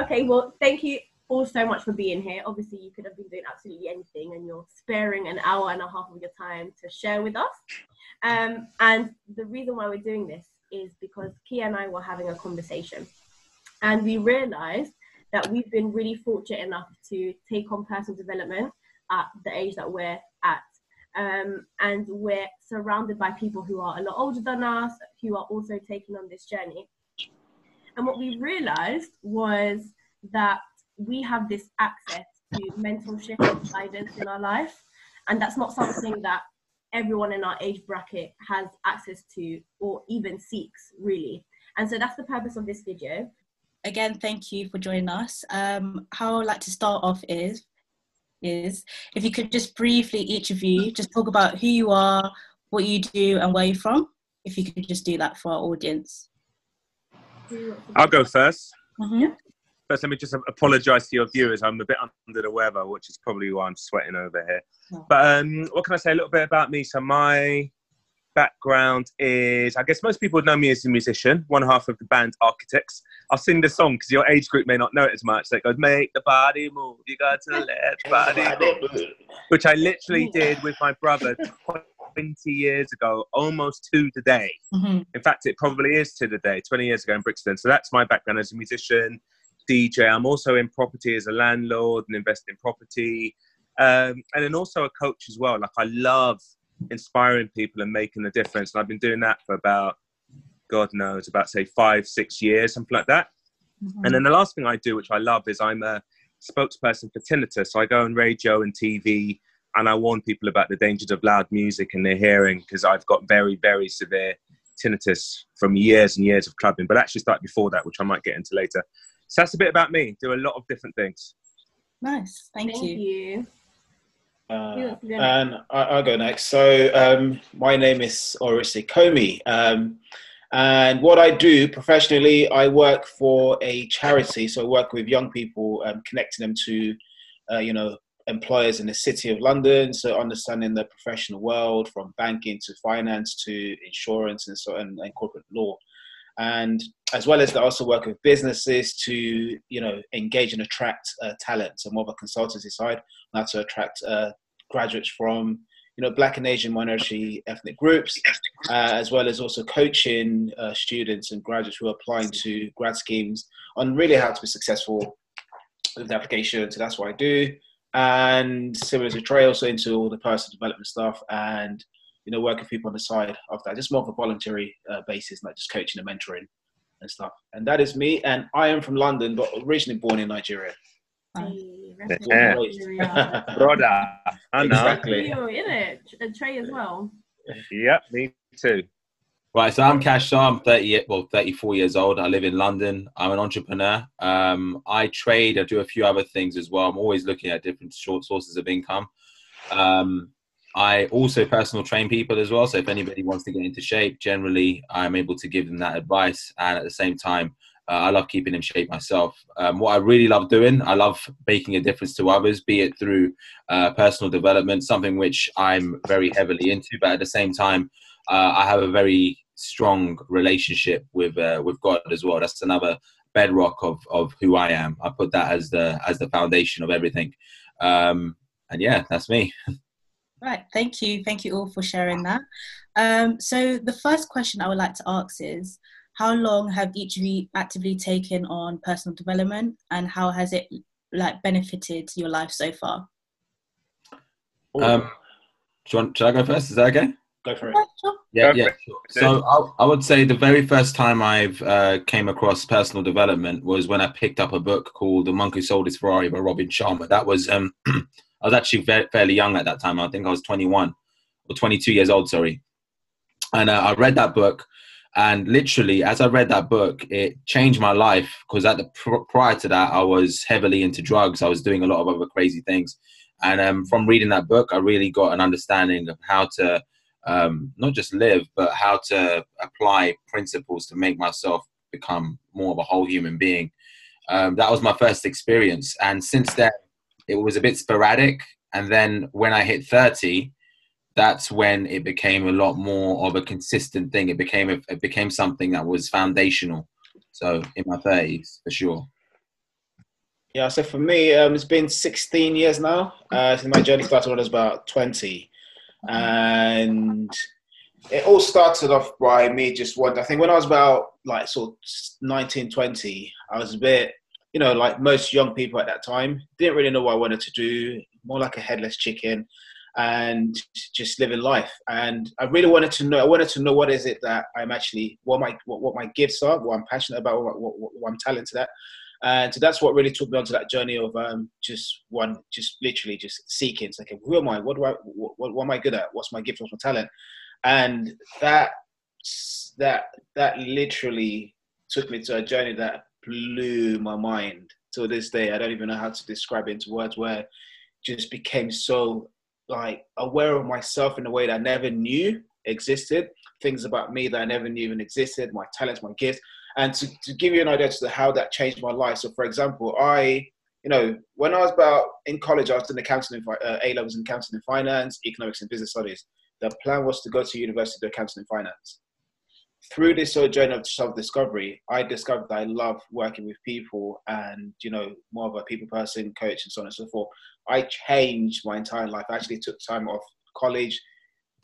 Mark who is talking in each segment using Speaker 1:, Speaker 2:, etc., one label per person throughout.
Speaker 1: Okay, well, thank you all so much for being here. Obviously, you could have been doing absolutely anything, and you're sparing an hour and a half of your time to share with us. Um, and the reason why we're doing this is because Kia and I were having a conversation, and we realized that we've been really fortunate enough to take on personal development at the age that we're at. Um, and we're surrounded by people who are a lot older than us, who are also taking on this journey. And what we realized was that we have this access to mentorship and guidance in our life. And that's not something that everyone in our age bracket has access to or even seeks, really. And so that's the purpose of this video.
Speaker 2: Again, thank you for joining us. Um, how I'd like to start off is, is if you could just briefly, each of you, just talk about who you are, what you do, and where you're from. If you could just do that for our audience.
Speaker 3: I'll go 1st
Speaker 2: Mm-hmm.
Speaker 3: First, let me just apologise to your viewers. I'm a bit under the weather, which is probably why I'm sweating over here.
Speaker 2: No.
Speaker 3: But um, what can I say? A little bit about me. So my background is, I guess most people would know me as a musician, one half of the band Architechs. I'll sing the song because your age group may not know it as much. That goes, make the body move, you got to let the body move. Which I literally did with my brother 20 years ago, almost to the day.
Speaker 2: Mhm.
Speaker 3: In fact, it probably is to the day, 20 years ago in Brixton. So that's my background as a musician, DJ. I'm also in property as a landlord and invest in property. Um, and then also a coach as well. Like I love inspiring people and making a difference. And I've been doing that for about, God knows, about say five, six years, something like that.
Speaker 2: Mhm.
Speaker 3: And then the last thing I do, which I love, is I'm a spokesperson for tinnitus. So I go on radio and TV and I warn people about the dangers of loud music in their hearing because I've got very, very severe tinnitus from years and years of clubbing, but actually started before that, which I might get into later. So that's a bit about me. Do a lot of different things.
Speaker 2: Nice, thank,
Speaker 1: Thank
Speaker 2: you.
Speaker 1: you.
Speaker 4: Uh,
Speaker 1: wants to go next?
Speaker 4: and I, I'll go next. So, um, my name is Orisi Komi. Um, and what I do professionally, I work for a charity. So, I work with young people, um, connecting them to, uh, you know, employers in the city of London. So, understanding the professional world from banking to finance to insurance and so and, and corporate law. And as well as I also work with businesses to, you know, engage and attract uh, talent. So, more of a consultancy side, how to attract uh, graduates from you know black and asian minority ethnic groups uh, as well as also coaching uh, students and graduates who are applying to grad schemes on really how to be successful with the application so that's what i do and similar to trey also into all the personal development stuff and you know working with people on the side of that just more of a voluntary uh, basis not just coaching and mentoring and stuff and that is me and i am from london but originally born in nigeria
Speaker 1: Hey, rest in
Speaker 3: Yeah.
Speaker 1: peace, Nigeria.
Speaker 3: Brother, I know.
Speaker 4: Exactly.
Speaker 1: You, innit? And Trey as well.
Speaker 3: Yep, me too.
Speaker 5: Right, so I'm Cash Shah. I'm 30, well, 34 years old. I live in London. I'm an entrepreneur. Um, I trade. I do a few other things as well. I'm always looking at different short sources of income. Um, I also personal train people as well. So if anybody wants to get into shape, generally I'm able to give them that advice. And at the same time, uh, I love keeping in shape myself. Um, what I really love doing, I love making a difference to others, be it through uh, personal development, something which I'm very heavily into. But at the same time, uh, I have a very strong relationship with uh, with God as well. That's another bedrock of of who I am. I put that as the as the foundation of everything. Um, and yeah, that's me.
Speaker 2: Right, thank you. Thank you all for sharing that. Um, so, the first question I would like to ask is How long have each of you actively taken on personal development and how has it like benefited your life so far?
Speaker 5: Um, do you want, should I go first? Is that okay?
Speaker 4: go for it
Speaker 2: Yeah, sure.
Speaker 5: Yeah, yeah. Sure. So I, I would say the very first time I've uh, came across personal development was when I picked up a book called The Monk Who Sold His Ferrari by Robin Sharma. That was um, I was actually ve- fairly young at that time. I think I was 21 or 22 years old. Sorry, and uh, I read that book. And literally, as I read that book, it changed my life because at the pr- prior to that, I was heavily into drugs. I was doing a lot of other crazy things, and um, from reading that book, I really got an understanding of how to um, not just live, but how to apply principles to make myself become more of a whole human being. Um, that was my first experience, and since then, it was a bit sporadic. And then when I hit thirty, that's when it became a lot more of a consistent thing. It became a, it became something that was foundational. So in my thirties, for sure.
Speaker 4: Yeah, so for me, um, it's been 16 years now. Uh, since my journey started when I was about 20. And it all started off by me just one. I think when I was about like sort of 19, 20, I was a bit, you know, like most young people at that time, didn't really know what I wanted to do, more like a headless chicken and just living life. And I really wanted to know. I wanted to know what is it that I'm actually, what my what, what my gifts are, what I'm passionate about, what, what, what I'm talented at. And so that's what really took me onto that journey of um, just one, just literally just seeking. It's like, who am I? What do I? What, what, what am I good at? What's my gift? What's my talent? And that that that literally took me to a journey that blew my mind. To this day, I don't even know how to describe it into words. Where just became so like aware of myself in a way that I never knew existed. Things about me that I never knew even existed. My talents, my gifts and to, to give you an idea to how that changed my life. So, for example, I, you know, when I was about in college, I was doing accounting, uh, A levels in accounting and finance, economics and business studies. The plan was to go to university to accounting and finance. Through this sort of journey of self-discovery, I discovered that I love working with people and, you know, more of a people person, coach, and so on and so forth. I changed my entire life. I actually took time off college,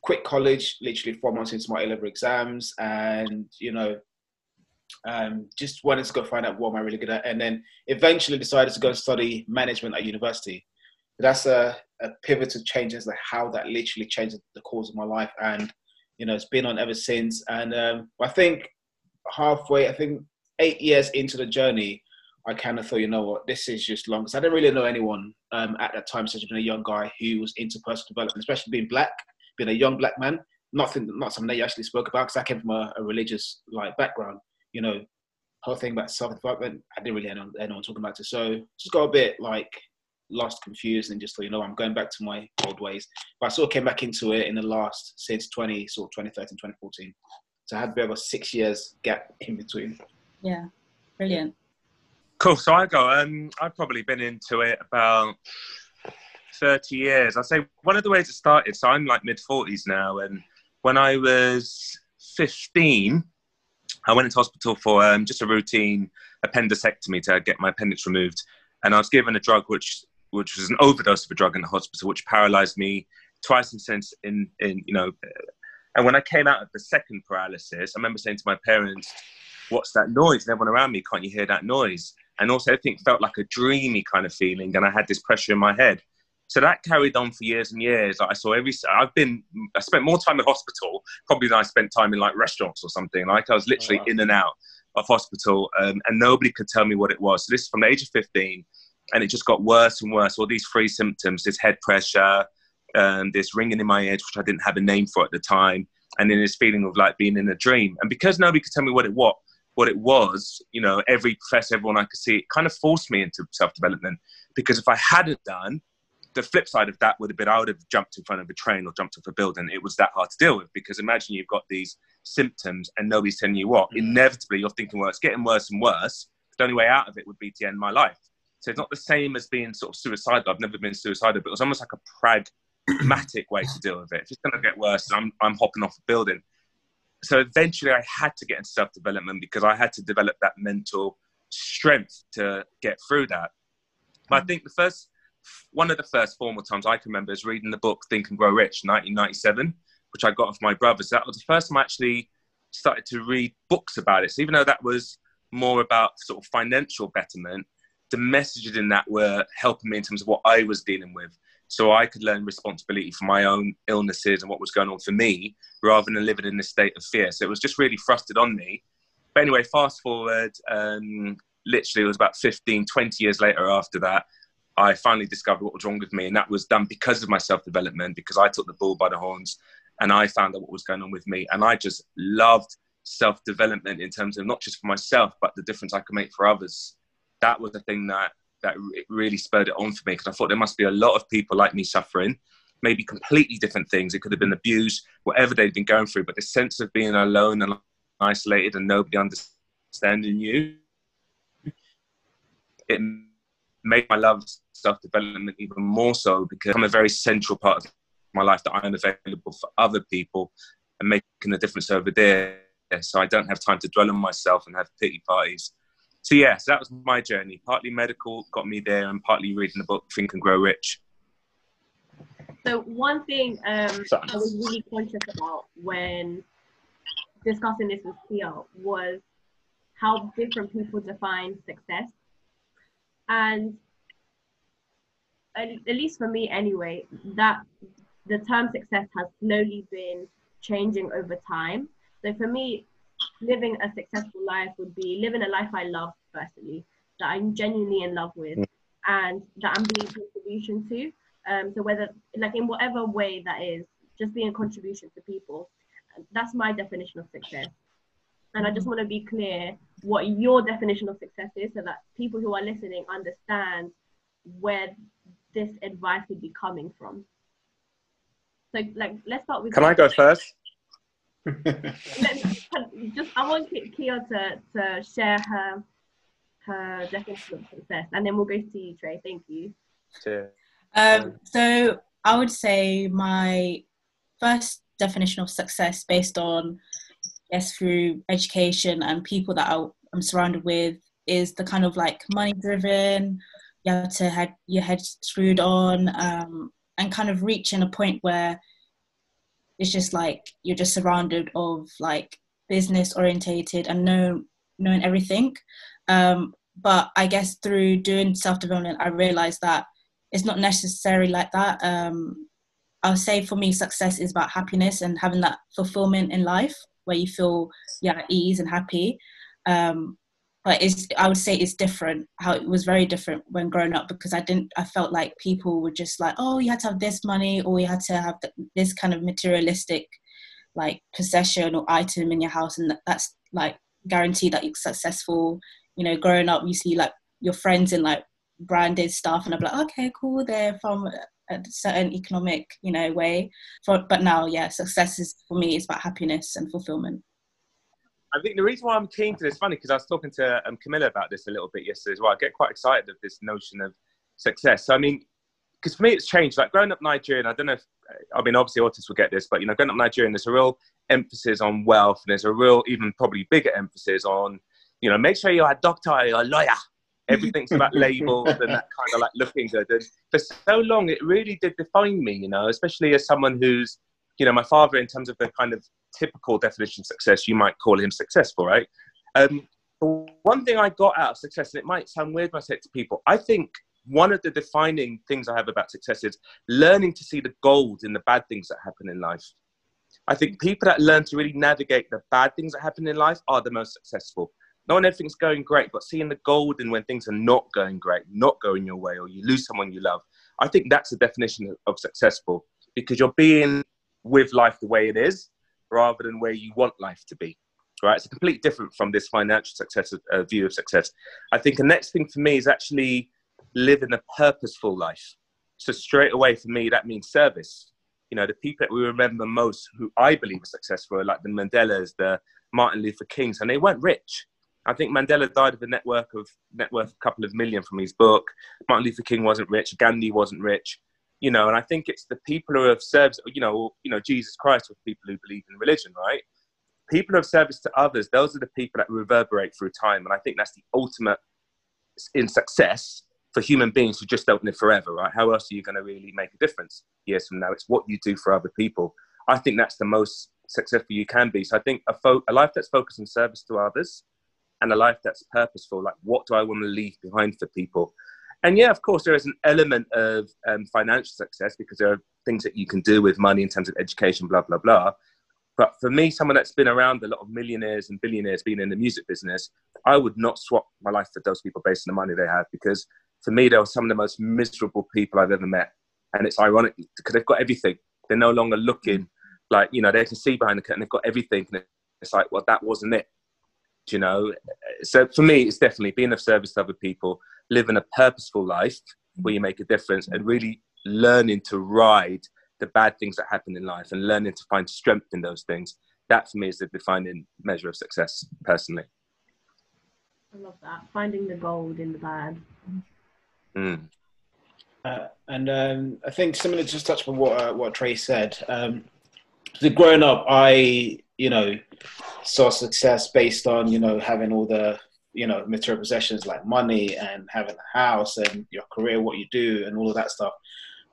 Speaker 4: quit college, literally four months into my A-level exams, and you know, um, just wanted to go find out what am I really good at, and then eventually decided to go and study management at university. That's a, a pivotal change as like how that literally changed the course of my life, and you know it's been on ever since. And um, I think halfway, I think eight years into the journey, I kind of thought, you know what, this is just long. Because I didn't really know anyone um, at that time, such as being a young guy who was into personal development, especially being black, being a young black man. Nothing, not something you actually spoke about, because I came from a, a religious like background you know, whole thing about self development, I didn't really know anyone talking about it. So just got a bit like lost, confused, and just thought, you know, I'm going back to my old ways. But I sort of came back into it in the last since 20, sort of 2013, 2014. So I had a bit of a six years gap in between.
Speaker 2: Yeah, brilliant.
Speaker 3: Cool. So I go. Um, I've probably been into it about 30 years. I say one of the ways it started. So I'm like mid 40s now, and when I was 15, I went into hospital for um, just a routine appendicectomy to get my appendix removed, and I was given a drug which which was an overdose of a drug in the hospital, which paralyzed me twice and since in in you know. And when I came out of the second paralysis, I remember saying to my parents, "What's that noise?" And everyone around me, "Can't you hear that noise?" And also, everything felt like a dreamy kind of feeling, and I had this pressure in my head. So that carried on for years and years. Like I saw every. I've been. I spent more time in hospital probably than I spent time in like restaurants or something. Like I was literally oh, wow. in and out of hospital, um, and nobody could tell me what it was. So this is from the age of fifteen, and it just got worse and worse. All these three symptoms: this head pressure, um, this ringing in my ears, which I didn't have a name for at the time, and then this feeling of like being in a dream. And because nobody could tell me what it what what it was, you know, every professor, everyone I could see, it kind of forced me into self development. Because if I hadn't done the flip side of that would have been I would have jumped in front of a train or jumped off a building. It was that hard to deal with because imagine you've got these symptoms and nobody's telling you what. Mm. Inevitably, you're thinking, well, it's getting worse and worse. The only way out of it would be to end my life. So it's not the same as being sort of suicidal. I've never been suicidal, but it was almost like a pragmatic way to deal with it. If it's going to get worse, I'm, I'm hopping off a building. So eventually, I had to get into self development because I had to develop that mental strength to get through that. But I mm. think the first one of the first formal times I can remember is reading the book Think and Grow Rich, 1997, which I got off my brothers. That was the first time I actually started to read books about it. So even though that was more about sort of financial betterment, the messages in that were helping me in terms of what I was dealing with. So I could learn responsibility for my own illnesses and what was going on for me rather than living in this state of fear. So it was just really thrusted on me. But anyway, fast forward, um, literally it was about 15, 20 years later after that, I finally discovered what was wrong with me, and that was done because of my self development, because I took the bull by the horns and I found out what was going on with me. And I just loved self development in terms of not just for myself, but the difference I could make for others. That was the thing that that really spurred it on for me because I thought there must be a lot of people like me suffering, maybe completely different things. It could have been abuse, whatever they'd been going through, but the sense of being alone and isolated and nobody understanding you, it made my love self development even more so because I'm a very central part of my life that I'm available for other people and making a difference over there. So I don't have time to dwell on myself and have pity parties. So yes, that was my journey. Partly medical got me there, and partly reading the book Think and Grow Rich.
Speaker 1: So one thing um, I was really conscious about when discussing this with Kia was how different people define success, and at, at least for me anyway, that the term success has slowly been changing over time. So for me, living a successful life would be living a life I love, firstly, that I'm genuinely in love with, and that I'm being a contribution to. Um, so whether, like, in whatever way that is, just being a contribution to people, that's my definition of success. And I just want to be clear what your definition of success is, so that people who are listening understand where this advice would be coming from. So, like, let's start with.
Speaker 3: Can I go first?
Speaker 1: just I want Kia to to share her her definition of success, and then we'll go to you, Trey. Thank you.
Speaker 3: Sure.
Speaker 2: Um, so I would say my first definition of success, based on yes through education and people that I, I'm surrounded with, is the kind of like money driven. You have to have your head screwed on, um, and kind of reaching a point where it's just like you're just surrounded of like business orientated and know knowing everything. Um, but i guess through doing self-development i realized that it's not necessarily like that. Um, i'll say for me success is about happiness and having that fulfillment in life where you feel yeah at ease and happy. Um, but it's i would say it's different how it was very different when growing up because i didn't i felt like people were just like oh you had to have this money or you had to have this kind of materialistic like possession or item in your house and that's like guaranteed that you're successful you know growing up you see like your friends in like branded stuff and i'm like okay cool they're from a certain economic you know way for, but now yeah success is for me is about happiness and fulfillment
Speaker 3: I think the reason why I'm keen to this, funny, because I was talking to um, Camilla about this a little bit yesterday as well. I get quite excited of this notion of success. So, I mean, because for me, it's changed. Like growing up Nigerian, I don't know if, I mean, obviously autists will get this, but, you know, growing up Nigerian, there's a real emphasis on wealth and there's a real, even probably bigger emphasis on, you know, make sure you're a doctor or a lawyer. Everything's about labels and that kind of like looking good. And for so long, it really did define me, you know, especially as someone who's, you know, my father, in terms of the kind of typical definition of success, you might call him successful, right? Um, one thing I got out of success, and it might sound weird when I say it to people, I think one of the defining things I have about success is learning to see the gold in the bad things that happen in life. I think people that learn to really navigate the bad things that happen in life are the most successful. Not when everything's going great, but seeing the gold in when things are not going great, not going your way, or you lose someone you love. I think that's the definition of successful because you're being with life the way it is rather than where you want life to be right it's completely different from this financial success uh, view of success i think the next thing for me is actually living a purposeful life so straight away for me that means service you know the people that we remember most who i believe are successful are like the mandelas the martin luther kings and they weren't rich I think Mandela died of a net worth of net worth a couple of million from his book. Martin Luther King wasn't rich. Gandhi wasn't rich you know, and I think it's the people who have served, you know, you know, Jesus Christ with people who believe in religion, right? People who have service to others, those are the people that reverberate through time. And I think that's the ultimate in success for human beings who just don't live forever, right? How else are you going to really make a difference years from now? It's what you do for other people. I think that's the most successful you can be. So I think a, fo- a life that's focused on service to others and a life that's purposeful, like what do I want to leave behind for people? And yeah, of course, there is an element of um, financial success because there are things that you can do with money in terms of education, blah, blah, blah. But for me, someone that's been around a lot of millionaires and billionaires being in the music business, I would not swap my life for those people based on the money they have because for me, they were some of the most miserable people I've ever met. And it's ironic because they've got everything. They're no longer looking like, you know, they can see behind the curtain, they've got everything. And it's like, well, that wasn't it. Do you know? So for me, it's definitely being of service to other people living a purposeful life where you make a difference and really learning to ride the bad things that happen in life and learning to find strength in those things. That for me is the defining measure of success, personally.
Speaker 1: I love that. Finding the gold in the bad.
Speaker 3: Mm.
Speaker 4: Uh, and um, I think similar, to just touch on what uh, what Trey said. Um, growing up, I you know saw success based on you know having all the you know, material possessions like money and having a house and your career, what you do, and all of that stuff.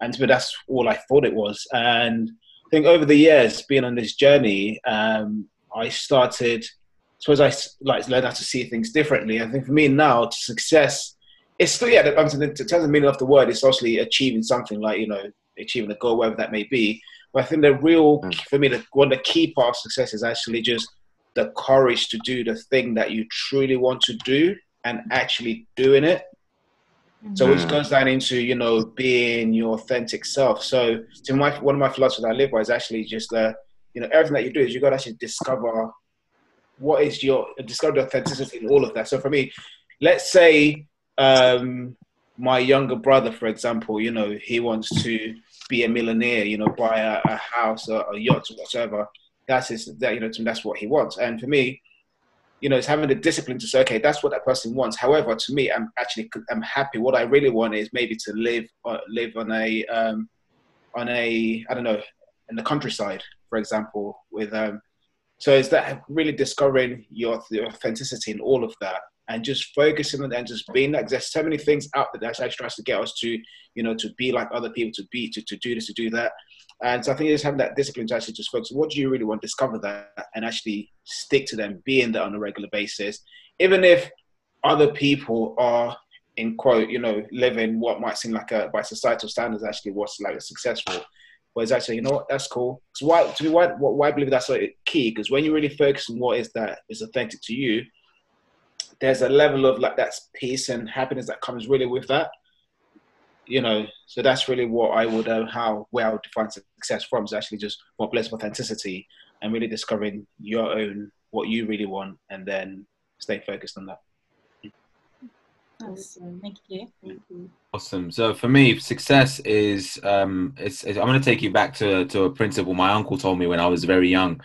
Speaker 4: And but that's all I thought it was. And I think over the years, being on this journey, um, I started. I suppose I like learned how to see things differently. I think for me now, success it's still yeah. In terms of the meaning of the word, it's obviously achieving something like you know achieving a goal, whatever that may be. But I think the real mm. for me, the one of the key part of success is actually just the courage to do the thing that you truly want to do and actually doing it. So which mm. goes down into you know being your authentic self. So to my one of my philosophies I live by is actually just uh, you know everything that you do is you got to actually discover what is your discover the authenticity in all of that. So for me, let's say um, my younger brother, for example, you know he wants to be a millionaire, you know, buy a, a house, a, a yacht, or whatever. That's his, that you know, that's what he wants. And for me, you know, it's having the discipline to say, okay, that's what that person wants. However, to me, I'm actually I'm happy. What I really want is maybe to live uh, live on a um, on a I don't know in the countryside, for example, with um. So is that really discovering your, your authenticity in all of that, and just focusing on and just being like there's so many things out there that actually tries to get us to you know to be like other people, to be to to do this, to do that. And so I think just having that discipline to actually just focus what do you really want, discover that, and actually stick to them, being there on a regular basis, even if other people are in quote, you know, living what might seem like a by societal standards actually what's like a successful. Whereas actually, you know what, that's cool. So why to me why why I believe that's so key? Because when you really focus on what is that is authentic to you, there's a level of like that peace and happiness that comes really with that you know, so that's really what I would uh, how where I would define success from is actually just what blends authenticity and really discovering your own what you really want and then stay focused on that.
Speaker 2: Awesome. Thank you. Thank you.
Speaker 5: Awesome. So for me, success is um, it's, it's I'm going to take you back to to a principle my uncle told me when I was very young,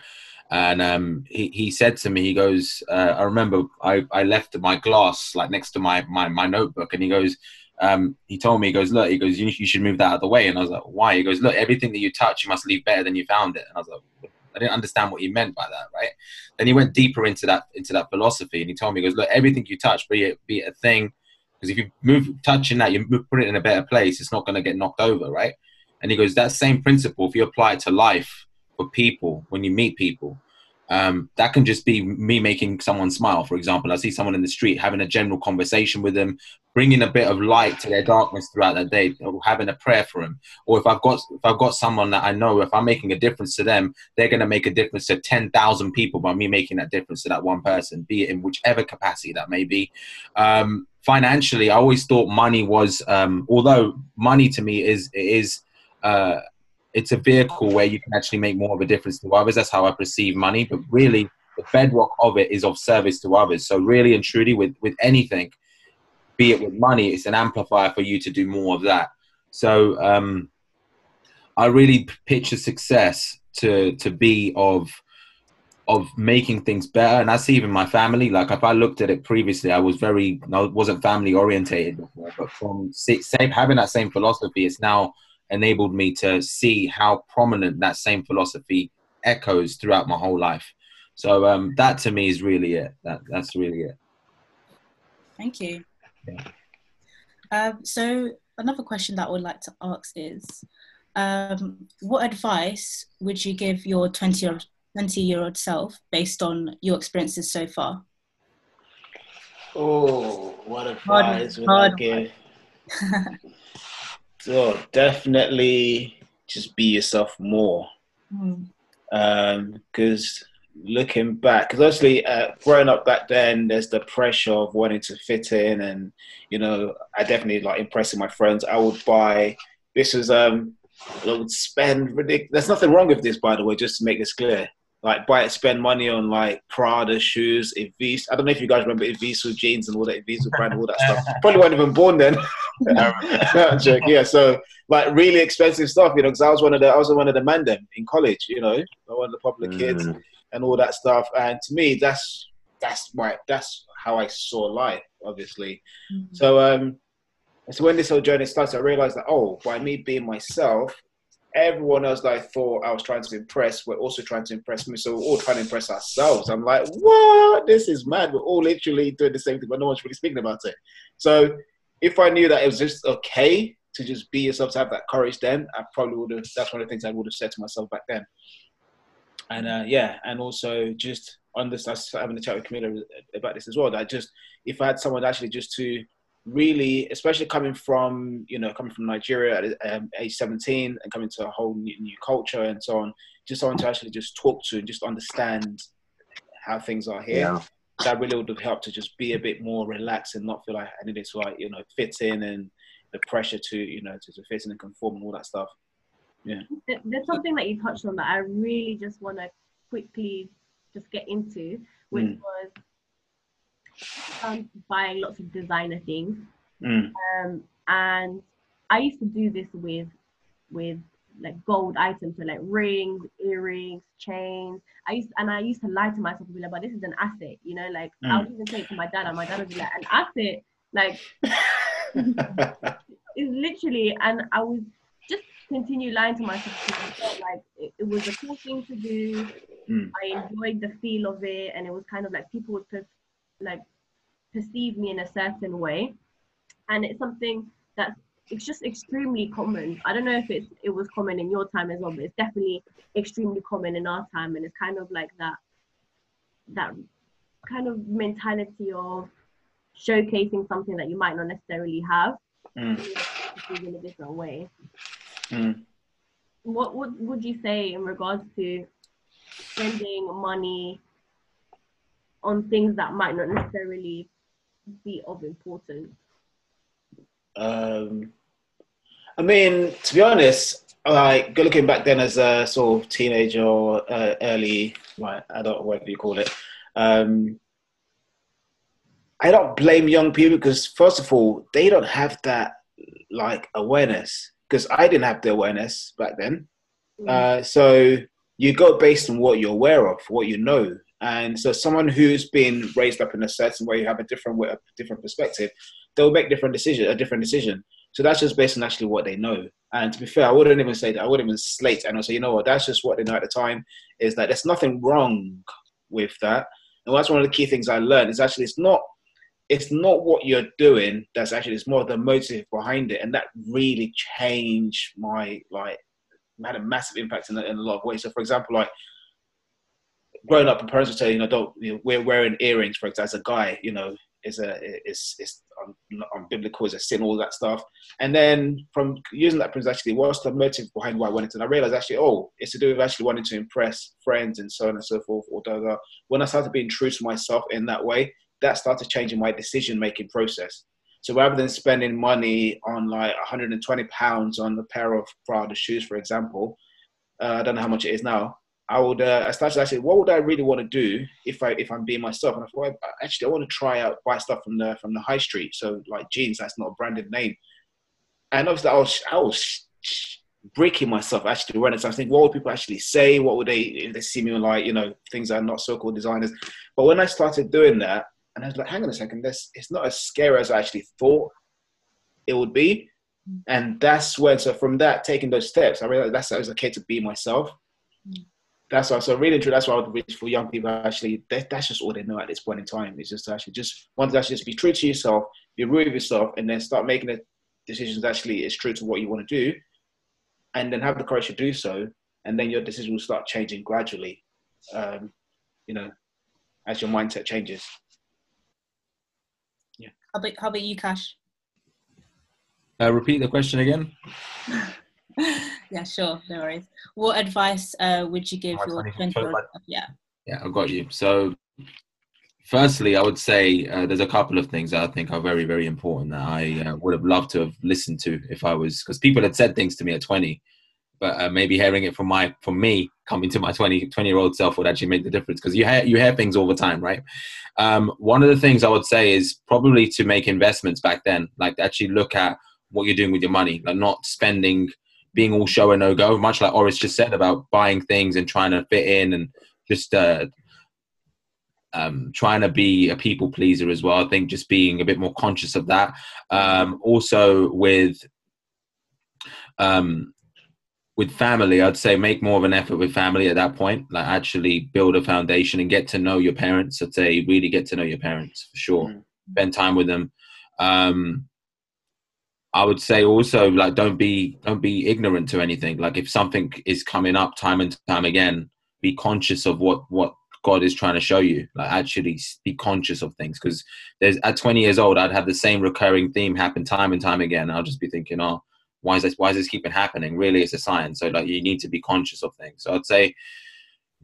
Speaker 5: and um, he he said to me, he goes, uh, I remember I I left my glass like next to my my my notebook, and he goes, um, he told me, he goes, look, he goes, you, you, should move that out of the way. And I was like, why? He goes, look, everything that you touch, you must leave better than you found it. And I was like, I didn't understand what he meant by that, right? Then he went deeper into that into that philosophy, and he told me, he goes, look, everything you touch, be it be it a thing, because if you move touching that, you put it in a better place, it's not going to get knocked over, right? And he goes, that same principle, if you apply it to life for people, when you meet people, um, that can just be me making someone smile. For example, I see someone in the street having a general conversation with them, bringing a bit of light to their darkness throughout their day, or having a prayer for them. Or if I've got if I've got someone that I know, if I'm making a difference to them, they're going to make a difference to ten thousand people by me making that difference to that one person, be it in whichever capacity that may be. Um, financially, I always thought money was, um, although money to me is is uh, it's a vehicle where you can actually make more of a difference to others. That's how I perceive money. But really, the bedrock of it is of service to others. So really and truly, with with anything, be it with money, it's an amplifier for you to do more of that. So um, I really picture success to to be of of making things better, and that's even my family. Like if I looked at it previously, I was very I wasn't family orientated before, but from same, having that same philosophy, it's now enabled me to see how prominent that same philosophy echoes throughout my whole life. So um, that to me is really it. That that's really it.
Speaker 2: Thank you. Yeah. Um, so another question that I would like to ask is, um, what advice would you give your 20 year, 20 year old self based on your experiences so far?
Speaker 4: Oh, what advice hard, would hard I give? So definitely just be yourself more. Because mm. um, looking back, because obviously uh, growing up back then, there's the pressure of wanting to fit in, and you know, I definitely like impressing my friends. I would buy. This was um, I would spend ridiculous. There's nothing wrong with this, by the way, just to make this clear like buy it, spend money on like Prada shoes, Evisu. I don't know if you guys remember Evisu jeans and all that Evisu brand, all that stuff. Probably weren't even born then. yeah, so like really expensive stuff, you know, because I was one of the I was one of the man them in college, you know, one of the popular kids mm. and all that stuff. And to me, that's that's my that's how I saw life, obviously. Mm-hmm. So um, so when this whole journey starts, I realized that oh, by me being myself, everyone else that I thought I was trying to impress were also trying to impress me. So we're all trying to impress ourselves. I'm like, what? This is mad. We're all literally doing the same thing, but no one's really speaking about it. So if I knew that it was just okay to just be yourself, to have that courage, then I probably would have. That's one of the things I would have said to myself back then. And uh, yeah, and also just understand. Having a chat with Camilla about this as well. That just if I had someone actually just to really, especially coming from you know coming from Nigeria at um, age 17 and coming to a whole new, new culture and so on, just someone to actually just talk to and just understand how things are here.
Speaker 3: Yeah.
Speaker 4: That really would have helped to just be a bit more relaxed and not feel like I needed to like you know fit in and the pressure to you know to, to fit in and conform and all that stuff. Yeah.
Speaker 1: There's something that you touched on that I really just want to quickly just get into, which
Speaker 4: Mm.
Speaker 1: was um, buying lots of designer things.
Speaker 4: Mm.
Speaker 1: Um, and I used to do this with with like gold items, so like rings, earrings, chains. I used and I used to lie to myself and be like, "But this is an asset," you know. Like I
Speaker 4: Mm.
Speaker 1: would even say it to my dad, and my dad would be like, "An asset." Like it's literally, and I would just continue lying to myself because I felt like it, it was a cool thing to do.
Speaker 4: Mm.
Speaker 1: I enjoyed the feel of it, and it was kind of like people would per- like perceive me in a certain way, and it's something that's it's just extremely common. I don't know if it's it was common in your time as well, but it's definitely extremely common in our time, and it's kind of like that that kind of mentality of showcasing something that you might not necessarily have
Speaker 4: Mm.
Speaker 1: in a different way.
Speaker 4: Mm.
Speaker 1: What what would you say in regards to spending money on things that might not necessarily be of importance?
Speaker 4: Um, I mean, to be honest, like looking back then as a sort of teenager or uh, early, like adult, whatever you call it, um, I don't blame young people because first of all, they don't have that like awareness because I didn't have the awareness back then. Uh, so you go based on what you're aware of, what you know. And so someone who's been raised up in a certain way, you have a different way, a different perspective, they'll make different decision, a different decision. So that's just based on actually what they know. And to be fair, I wouldn't even say that. I wouldn't even slate and I'll say, you know what, that's just what they know at the time. Is that there's nothing wrong with that. And that's one of the key things I learned is actually it's not it's not what you're doing that's actually it's more the motive behind it. And that really changed my like had a massive impact in, a- in a lot of ways. So for example, like growing up, my parents would say, you know, don't you know, we're wearing earrings, for example, as a guy, you know, is a is is unbiblical, is a sin, all that stuff. And then from using that principle, actually, what's the motive behind why I wanted to? And I realized actually, oh, it's to do with actually wanting to impress friends and so on and so forth. Or da, da. when I started being true to myself in that way, that started changing my decision making process. So rather than spending money on like 120 pounds on a pair of Prada shoes, for example, uh, I don't know how much it is now. I would uh, I started actually, what would I really want to do if I if I'm being myself? And I thought, actually, I want to try out buy stuff from the from the high street. So like jeans, that's not a branded name. And obviously, I was I was breaking myself actually when I was thinking, what would people actually say? What would they if they see me like you know things that are not so-called designers? But when I started doing that, and I was like, hang on a second, this it's not as scary as I actually thought it would be. And that's when, so from that, taking those steps, I realized that's it was okay to be myself. That's why, so really true. That's why I would reach for young people. Actually, that, that's just all they know at this point in time. It's just to actually just want to actually just be true to yourself, be real with yourself, and then start making the decisions actually is true to what you want to do, and then have the courage to do so. And then your decision will start changing gradually. Um, you know, as your mindset changes. Yeah.
Speaker 2: How about, how about you, Cash?
Speaker 5: Uh, repeat the question again.
Speaker 2: yeah, sure, no worries. What advice uh, would you give your
Speaker 5: 20
Speaker 2: 20 year old?
Speaker 5: so
Speaker 2: Yeah,
Speaker 5: Yeah, I got you. So, firstly, I would say uh, there's a couple of things that I think are very, very important that I uh, would have loved to have listened to if I was, because people had said things to me at 20, but uh, maybe hearing it from my, from me coming to my 20, 20 year old self would actually make the difference because you hear, you hear things all the time, right? Um, one of the things I would say is probably to make investments back then, like to actually look at what you're doing with your money, like not spending, being all show and no go, much like Oris just said about buying things and trying to fit in and just uh, um, trying to be a people pleaser as well. I think just being a bit more conscious of that. Um, also with um, with family, I'd say make more of an effort with family at that point. Like actually build a foundation and get to know your parents. I'd say really get to know your parents for sure. Mm. Spend time with them. Um, I would say also like don't be don't be ignorant to anything. Like if something is coming up time and time again, be conscious of what what God is trying to show you. Like actually be conscious of things because there's at 20 years old, I'd have the same recurring theme happen time and time again. I'll just be thinking, oh, why is this why is this keeping happening really it's a sign so like you need to be conscious of things so i'd say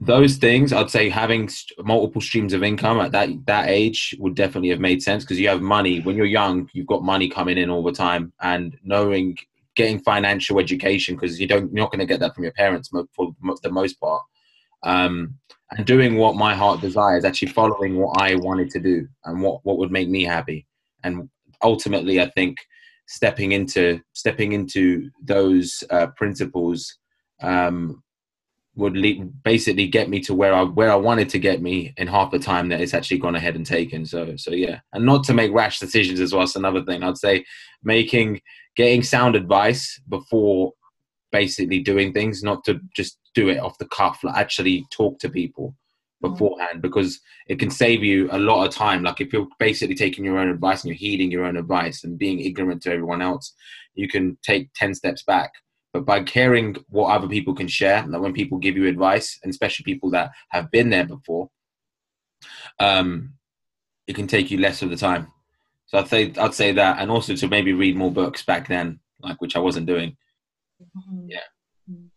Speaker 5: those things i'd say having multiple streams of income at that that age would definitely have made sense because you have money. When you're young you've got money coming in all the time and knowing getting financial education because you don't you're not going to get that from your parents for the most part. Um, and doing what my heart desires actually following what i wanted to do and what what would make me happy. And ultimately i think stepping into stepping into those uh, principles um, would lead, basically get me to where I where I wanted to get me in half the time that it's actually gone ahead and taken. So so yeah, and not to make rash decisions as well. That's another thing I'd say. Making getting sound advice before basically doing things, not to just do it off the cuff. Like actually talk to people mm. beforehand because it can save you a lot of time. Like if you're basically taking your own advice and you're heeding your own advice and being ignorant to everyone else, you can take 10 steps back. But by caring what other people can share, like when people give you advice, and especially people that have been there before, um, it can take you less of the time. So I'd say I'd say that, and also to maybe read more books back then, like which I wasn't doing. Mm-hmm. Yeah.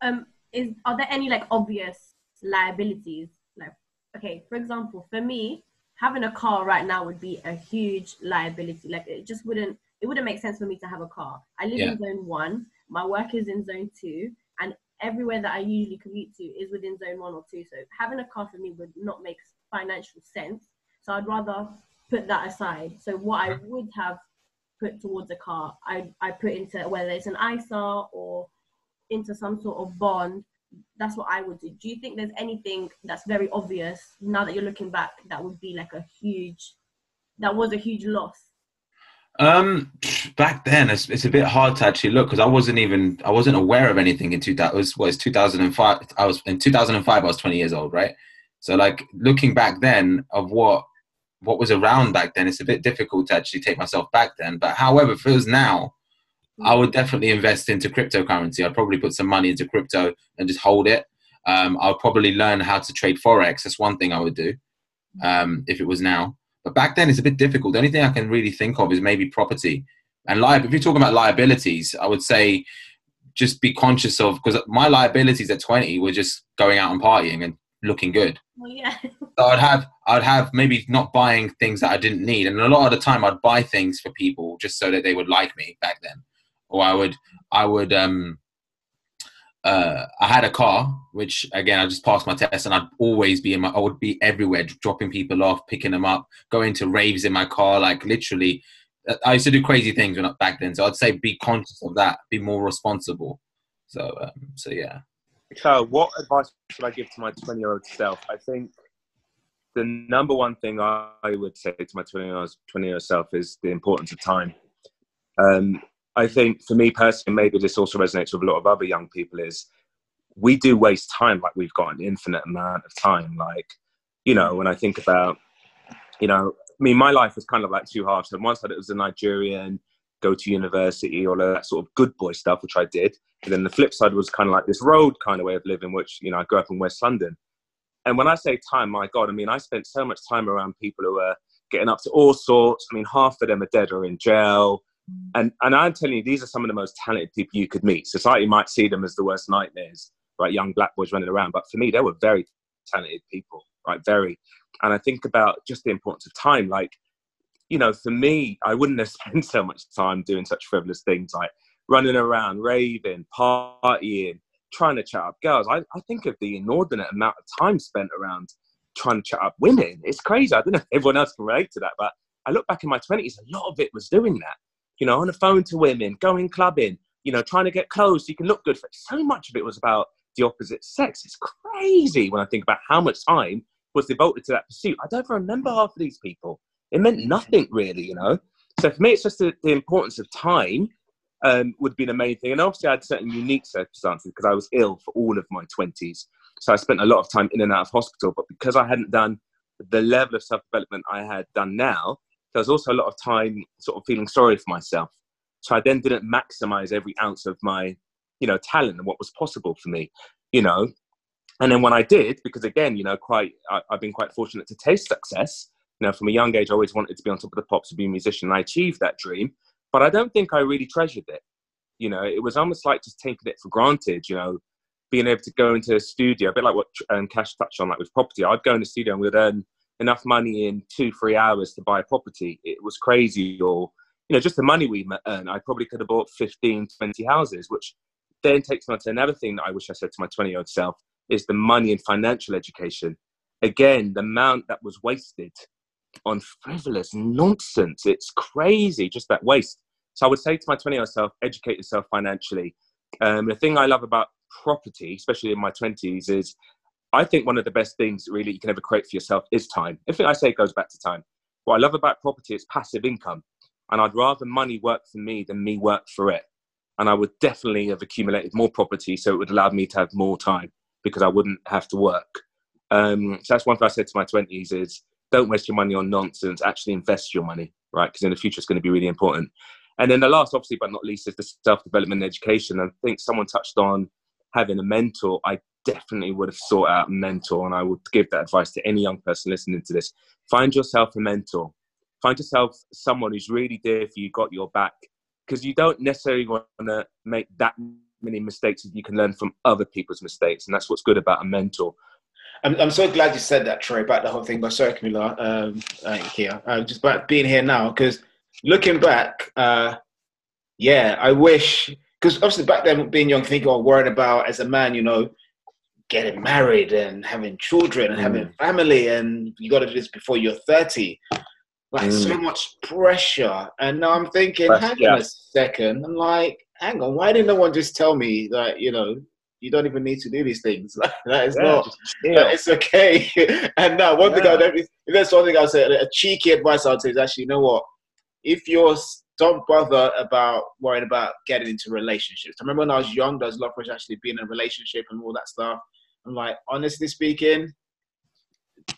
Speaker 1: Um, is are there any like obvious liabilities Like okay, for example, for me, having a car right now would be a huge liability. Like it just wouldn't it wouldn't make sense for me to have a car. I live yeah. in zone one, my work is in zone two, and everywhere that I usually commute to is within zone one or two. So having a car for me would not make financial sense. So I'd rather put that aside. So what I would have put towards a car, I I put into whether it's an ISA or into some sort of bond that's what I would do. Do you think there's anything that's very obvious now that you're looking back that would be like a huge, that was a huge loss?
Speaker 5: Um, back then it's, it's a bit hard to actually look because I wasn't even I wasn't aware of anything in two that was was 2005. I was in 2005. I was 20 years old, right? So like looking back then of what what was around back then, it's a bit difficult to actually take myself back then. But however, if it was now, I would definitely invest into cryptocurrency. I'd probably put some money into crypto and just hold it. Um, I'll probably learn how to trade forex. That's one thing I would do um, if it was now. But back then, it's a bit difficult. The only thing I can really think of is maybe property and li- If you're talking about liabilities, I would say just be conscious of because my liabilities at 20 were just going out and partying and looking good.
Speaker 1: Well, yeah.
Speaker 5: so I'd have I'd have maybe not buying things that I didn't need, and a lot of the time I'd buy things for people just so that they would like me back then or I would I would um uh, I had a car, which again I just passed my test, and I'd always be in my. I would be everywhere, dropping people off, picking them up, going to raves in my car. Like literally, uh, I used to do crazy things when I, back then. So I'd say be conscious of that, be more responsible. So um, so yeah.
Speaker 3: So what advice should I give to my twenty-year-old self? I think the number one thing I would say to my twenty-year-old self is the importance of time. Um, I think for me personally, maybe this also resonates with a lot of other young people, is we do waste time like we've got an infinite amount of time. Like, you know, when I think about, you know, I mean, my life was kind of like two halves. On one side, it was a Nigerian, go to university, all of that sort of good boy stuff, which I did. And then the flip side was kind of like this road kind of way of living, which, you know, I grew up in West London. And when I say time, my God, I mean, I spent so much time around people who are getting up to all sorts. I mean, half of them are dead or in jail. And and I'm telling you, these are some of the most talented people you could meet. Society might see them as the worst nightmares, right? Young black boys running around, but for me, they were very talented people, right? Very. And I think about just the importance of time. Like, you know, for me, I wouldn't have spent so much time doing such frivolous things like running around, raving, partying, trying to chat up girls. I, I think of the inordinate amount of time spent around trying to chat up women. It's crazy. I don't know if everyone else can relate to that, but I look back in my 20s, a lot of it was doing that you know, on the phone to women, going clubbing, you know, trying to get clothes so you can look good. So much of it was about the opposite sex. It's crazy when I think about how much time was devoted to that pursuit. I don't remember half of these people. It meant nothing really, you know. So for me, it's just the, the importance of time um, would be the main thing. And obviously, I had certain unique circumstances because I was ill for all of my 20s. So I spent a lot of time in and out of hospital. But because I hadn't done the level of self development I had done now, there was also a lot of time sort of feeling sorry for myself. So I then didn't maximize every ounce of my, you know, talent and what was possible for me, you know. And then when I did, because again, you know, quite, I, have been quite fortunate to taste success. You know, from a young age, I always wanted to be on top of the pops to be a musician. And I achieved that dream, but I don't think I really treasured it. You know, it was almost like just taking it for granted. You know, being able to go into a studio, a bit like what um, Cash touched on, like with property. I'd go in the studio and we'd earn enough money in two, three hours to buy a property. It was crazy. Or, you know, just the money we earn, I probably could have bought 15, 20 houses, which then takes me on to another thing that I wish I said to my 20 year old self is the money and financial education. Again, the amount that was wasted on frivolous nonsense. It's crazy, just that waste. So I would say to my 20 year old self, educate yourself financially. Um, the thing I love about property, especially in my 20s, is I think one of the best things really you can ever create for yourself is time. Everything I say goes back to time. What I love about property is passive income. And I'd rather money work for me than me work for it. And I would definitely have accumulated more property so it would allow me to have more time because I wouldn't have to work. Um, so that's one thing I said to my 20s is don't waste your money on nonsense, actually invest your money, right? Because in the future it's going to be really important. And then the last, obviously, but not least, is the self development education. I think someone touched on having a mentor. I definitely would have sought out a mentor, and I would give that advice to any young person listening to this. Find yourself a mentor. Find yourself someone who's really there for you, got your back, because you don't necessarily want to make that many mistakes if you can learn from other people's mistakes, and that's what's good about a mentor.
Speaker 4: I'm, I'm so glad you said that, Troy, about the whole thing by Circular um, uh, here. Uh, just about being here now, because looking back, uh, yeah, I wish, because obviously back then, being young, thinking or worrying about as a man, you know, getting married and having children and mm. having family, and you got to do this before you're 30. Like mm. so much pressure. And now I'm thinking, hang yeah. on a second. I'm like, hang on, why didn't no one just tell me that, you know, you don't even need to do these things. that is yeah, not. That it's okay. and now, one yeah. thing I'd that's one thing I'll say. A cheeky advice I'll say is actually, you know what? If you're don't bother about worrying about getting into relationships. I remember when I was young, there was a lot of actually being in a relationship and all that stuff. I'm like, honestly speaking,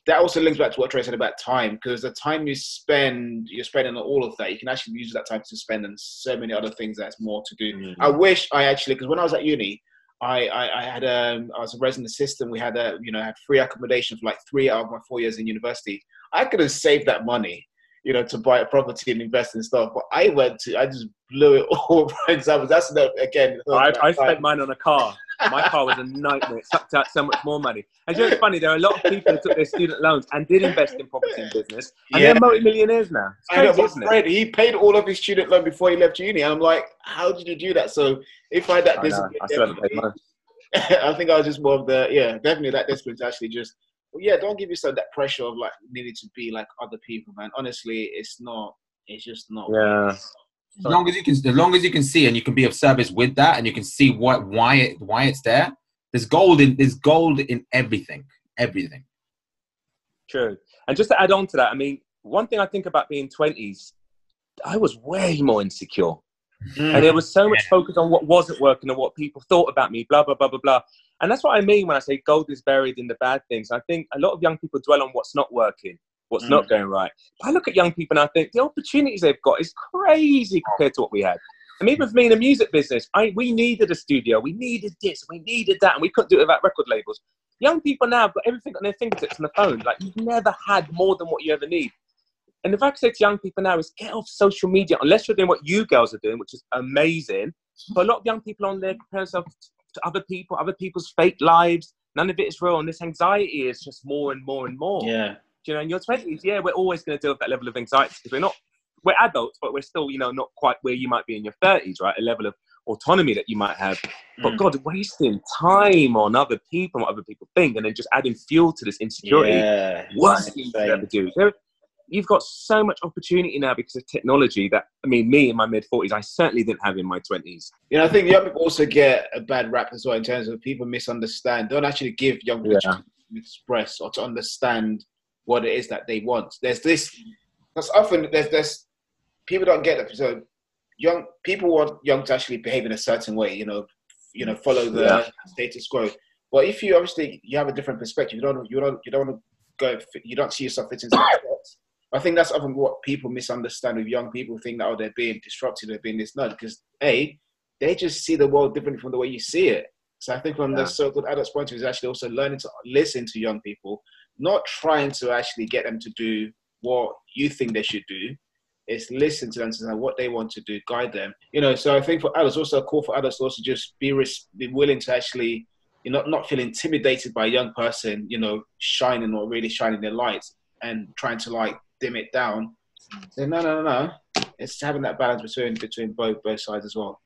Speaker 4: that also links back to what Trey said about time, because the time you spend, you're spending on all of that. You can actually use that time to spend on so many other things that's more to do. Mm-hmm. I wish I actually, because when I was at uni, I, I, I had a, um, I was a resident assistant. We had a, you know, had free accommodation for like three out of my four years in university. I could have saved that money, you know, to buy a property and invest in stuff. But I went to, I just blew it all. For example, that's the, again.
Speaker 3: I, I spent mine on a car. My car was a nightmare. It sucked out so much more money. And you know, it's funny. There are a lot of people who took their student loans and did invest in property and business, and yeah. they're multi-millionaires now. It's crazy, I know, isn't
Speaker 4: Fred, it? he paid all of his student loan before he left uni. I'm like, how did you do that? So if I had that discipline, I, I I think I was just more of the yeah, definitely that discipline to actually just yeah, don't give yourself that pressure of like needing to be like other people, man. Honestly, it's not. It's just not.
Speaker 3: Yeah.
Speaker 5: As long as you can, as long as you can see and you can be of service with that, and you can see what why it why it's there. There's gold in there's gold in everything, everything.
Speaker 3: True. And just to add on to that, I mean, one thing I think about being twenties, I was way more insecure. Mm. And there was so much focus on what wasn't working and what people thought about me, blah, blah, blah, blah, blah. And that's what I mean when I say gold is buried in the bad things. I think a lot of young people dwell on what's not working, what's mm. not going right. But I look at young people and I think the opportunities they've got is crazy compared to what we had. And even for me in the music business, I, we needed a studio, we needed this, we needed that, and we couldn't do it without record labels. Young people now have got everything on their fingertips on the phone. Like you've never had more than what you ever need. And if I could say to young people now is get off social media, unless you're doing what you girls are doing, which is amazing. But a lot of young people on there compare themselves to other people, other people's fake lives. None of it is real. And this anxiety is just more and more and more.
Speaker 4: Yeah.
Speaker 3: You know, in your 20s, yeah, we're always going to deal with that level of anxiety because we're not, we're adults, but we're still, you know, not quite where you might be in your 30s, right? A level of autonomy that you might have. But mm. God, wasting time on other people and what other people think and then just adding fuel to this insecurity. Yeah. Worst thing you ever do. There, you've got so much opportunity now because of technology that I mean, me in my mid forties, I certainly didn't have in my twenties.
Speaker 4: You know, I think young people also get a bad rap as well in terms of people misunderstand. Don't actually give young people yeah. to express or to understand what it is that they want. There's this. That's often there's there's people don't get it. So young people want young to actually behave in a certain way. You know, you know, follow the
Speaker 3: Yeah.
Speaker 4: status quo. But if you obviously you have a different perspective, you don't you don't you don't want to go. You don't see yourself fitting into that box. I think that's often what people misunderstand with young people. Think that oh they're being disruptive, they're being this nut because a they just see the world differently from the way you see it. So I think from
Speaker 3: Yeah.
Speaker 4: the so-called adults' point of view is actually also learning to listen to young people, not trying to actually get them to do what you think they should do. It's listen to them to know what they want to do, guide them. You know, so I think for others, also a call for others to also just be res- be willing to actually, you know, not feel intimidated by a young person, you know, shining or really shining their light and trying to like dim it down. So no, no, no, no. It's having that balance between between both both sides as well.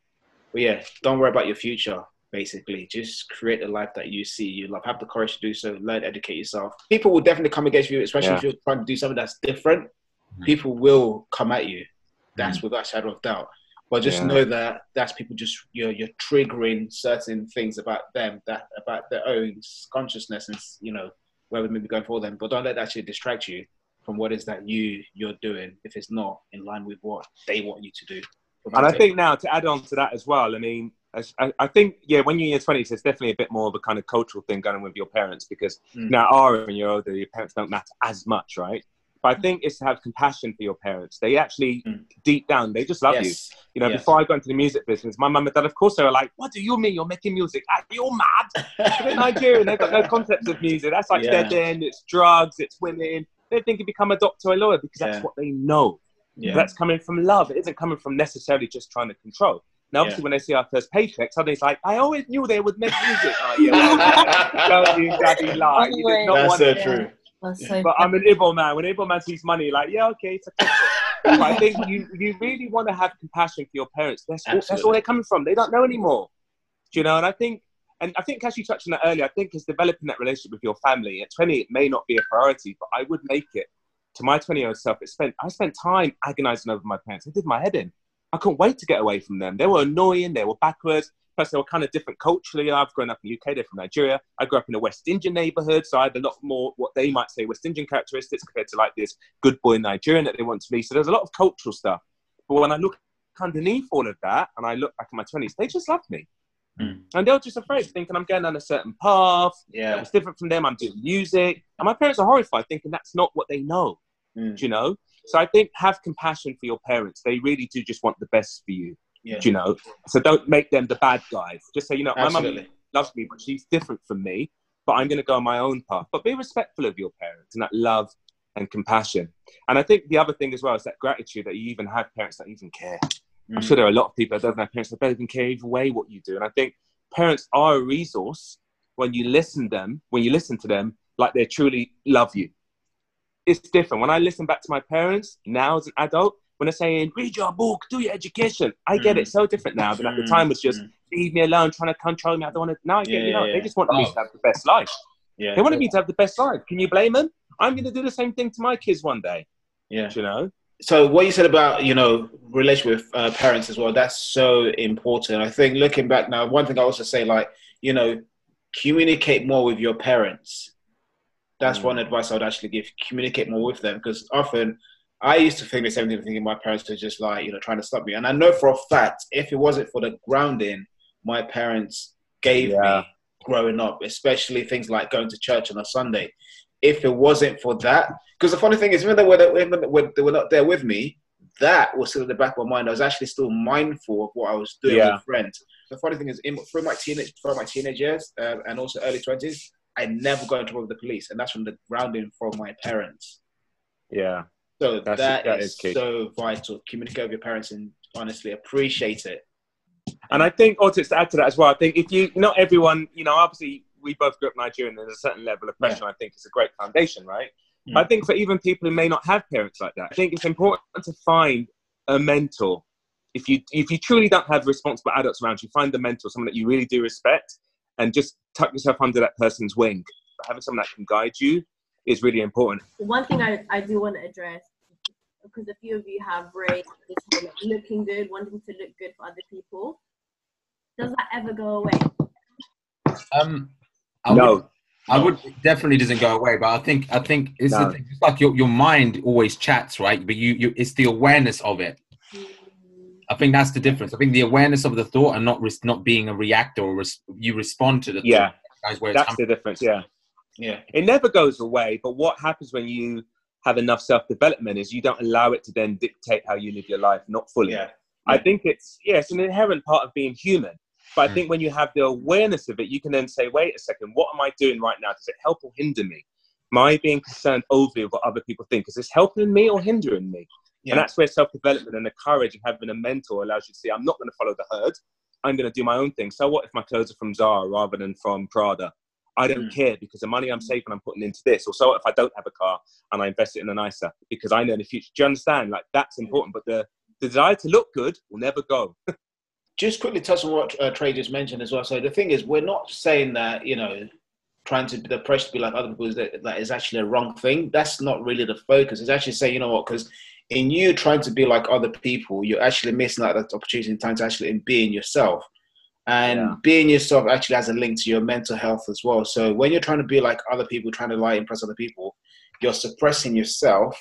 Speaker 4: But yeah, don't worry about your future. Basically, just create the life that you see you love. Have the courage to do so. Learn, educate yourself. People will definitely come against you, especially
Speaker 3: Yeah.
Speaker 4: if you're trying to do something that's different. Mm-hmm. People will come at you. That's mm-hmm. without a shadow of doubt. But just
Speaker 3: Yeah.
Speaker 4: know that that's people just you're you're triggering certain things about them that about their own consciousness and you know where we may be going for them. But don't let that actually distract you from what is that you you're doing if it's not in line with what they want you to do.
Speaker 3: And I think now to add on to that as well, I mean, as- I, I think yeah, when you're in your twenties, there's definitely a bit more of a kind of cultural thing going on with your parents because
Speaker 4: Mm.
Speaker 3: now are when you're older, your parents don't matter as much, right? But I think it's to have compassion for your parents. They actually,
Speaker 4: Mm.
Speaker 3: deep down, they just love you.
Speaker 4: yes.
Speaker 3: You know,
Speaker 4: Yes.
Speaker 3: before I got into the music business, my mum and dad, of course, they were like, "What do you mean you're making music? Are you mad?" They're Nigerian. They've got no concept of music. That's like
Speaker 4: Yeah.
Speaker 3: dead end. It's drugs. It's women. They think you become a doctor or a lawyer because that's
Speaker 4: Yeah.
Speaker 3: what they know.
Speaker 4: yeah.
Speaker 3: That's coming from love. It isn't coming from necessarily just trying to control. Now, obviously,
Speaker 4: Yeah.
Speaker 3: when they see our first paycheck, suddenly it's like, I always knew they would make music. Yeah, don't you daddy lie. You did not
Speaker 4: That's
Speaker 3: want
Speaker 4: so
Speaker 3: it.
Speaker 4: true.
Speaker 2: That's so
Speaker 3: But I'm an Igbo man. When Igbo man sees money, like, yeah, okay, it's a but I think you, you really want to have compassion for your parents. That's all, that's all they're coming from. They don't know anymore. Do you know? And I think, and I think as you touched on that earlier, I think it's developing that relationship with your family. At 20, it may not be a priority, but I would make it. To my 20 year old self, it spent I spent time agonizing over my parents. It did my head in. I couldn't wait to get away from them. They were annoying. They were backwards. Plus, they were kind of different culturally. I've grown up in the UK. They're from Nigeria. I grew up in a West Indian neighborhood, so I had a lot more what they might say West Indian characteristics compared to like this good boy Nigerian that they want to be. So there's a lot of cultural stuff. But when I look underneath all of that, and I look back in my 20s, they just loved me.
Speaker 4: Mm.
Speaker 3: And they were just afraid, thinking I'm going down a certain path.
Speaker 4: Yeah.
Speaker 3: It's different from them. I'm doing music. And my parents are horrified, thinking that's not what they know
Speaker 4: Mm.
Speaker 3: do you know? So I think have compassion for your parents. They really do just want the best for you,
Speaker 4: Yeah.
Speaker 3: do you know? So don't make them the bad guys. Just say, you know, my mum loves me, but she's different from me, but I'm going to go on my own path. But be respectful of your parents and that love and compassion. And I think the other thing as well is that gratitude that you even have parents that even care. I'm
Speaker 4: Mm.
Speaker 3: sure there are a lot of people that don't have parents that don't even care either way what you do. And I think parents are a resource when you listen them, when you listen to them, like they truly love you. It's different. When I listen back to my parents now as an adult, when they're saying, read your book, do your education, I get
Speaker 4: Mm.
Speaker 3: it so different now than at the
Speaker 4: Mm,
Speaker 3: time was just
Speaker 4: mm.
Speaker 3: leave me alone, trying to control me. I don't want to. Now I get,
Speaker 4: Yeah,
Speaker 3: you know,
Speaker 4: yeah,
Speaker 3: they
Speaker 4: yeah.
Speaker 3: just want me
Speaker 5: Oh.
Speaker 3: to have the best life.
Speaker 4: Yeah.
Speaker 3: They wanted me to have the best life. Can you blame them? I'm going to do the same thing to my kids one day.
Speaker 4: Yeah.
Speaker 3: You know?
Speaker 4: so what you said about you know relation with uh, parents as well that's so important i think looking back now one thing i also say like you know communicate more with your parents that's
Speaker 3: Mm.
Speaker 4: one advice i would actually give communicate more with them because often i used to think the same thing thinking my parents were just like you know trying to stop me and i know for a fact if it wasn't for the grounding my parents gave
Speaker 3: Yeah.
Speaker 4: me growing up especially things like going to church on a sunday if it wasn't for that because the funny thing is, even though they were, they were not there with me, that was still in the back of my mind. I was actually still mindful of what I was doing
Speaker 3: Yeah.
Speaker 4: with friends. The funny thing is, in, through my teenage, through my teenage years um, and also early twenties, I never got in trouble with the police, and that's from the grounding from my parents.
Speaker 3: Yeah.
Speaker 4: So
Speaker 3: That's-
Speaker 4: that
Speaker 3: that
Speaker 4: is
Speaker 3: is
Speaker 4: so vital. Communicate with your parents and honestly appreciate it.
Speaker 3: And I think also to add to that as well, I think if you not everyone, you know, obviously we both grew up Nigerian, there's a certain level of pressure. I think it's a great foundation, right?
Speaker 4: Mm.
Speaker 3: I think for even people who may not have parents like that, I think it's important to find a mentor. If you if you truly don't have responsible adults around you, find a mentor, someone that you really do respect, and just tuck yourself under that person's wing. But having someone that can guide you is really important.
Speaker 1: one thing I, I do want to address because a few of you have raised this whole looking good, wanting to look good for other people. Does that ever go away?
Speaker 5: Um, I would,
Speaker 3: no,
Speaker 5: I would definitely doesn't go away, but I think I think it's
Speaker 3: No.
Speaker 5: the thing. It's like your, your mind always chats, right? But you, you it's the awareness of it. I think that's the difference. I think the awareness of the thought and not res- not being a reactor or res- you respond to the
Speaker 3: Yeah.
Speaker 5: thought. That's where
Speaker 3: That's the difference. Yeah.
Speaker 4: Yeah.
Speaker 3: It never goes away. But what happens when you have enough self development is you don't allow it to then dictate how you live your life, not fully.
Speaker 4: Yeah.
Speaker 3: I think it's yeah, it's an inherent part of being human. But I
Speaker 5: Mm.
Speaker 3: think when you have the awareness of it, you can then say, wait a second, what am I doing right now? Does it help or hinder me? Am I being concerned overly with what other people think? Is this helping me or hindering me?
Speaker 4: Yeah.
Speaker 3: And that's where self development and the courage of having a mentor allows you to see, I'm not going to follow the herd. I'm going to do my own thing. So what if my clothes are from Zara rather than from Prada? I don't
Speaker 4: Mm.
Speaker 3: care because the money I'm saving, I'm putting into this. Or so what if I don't have a car and I invest it in a nicer because I know in the future. Do you understand? Like that's important. But the, the desire to look good will never go.
Speaker 4: just quickly touch on what uh, Trey just mentioned as well. So the thing is, we're not saying that you know, trying to be the pressure to be like other people is that, that is actually a wrong thing. That's not really the focus. It's actually saying, you know what, because in you trying to be like other people, you're actually missing out that opportunity in time to actually in being yourself. And
Speaker 3: Yeah.
Speaker 4: being yourself actually has a link to your mental health as well. So when you're trying to be like other people, trying to lie, impress other people, you're suppressing yourself,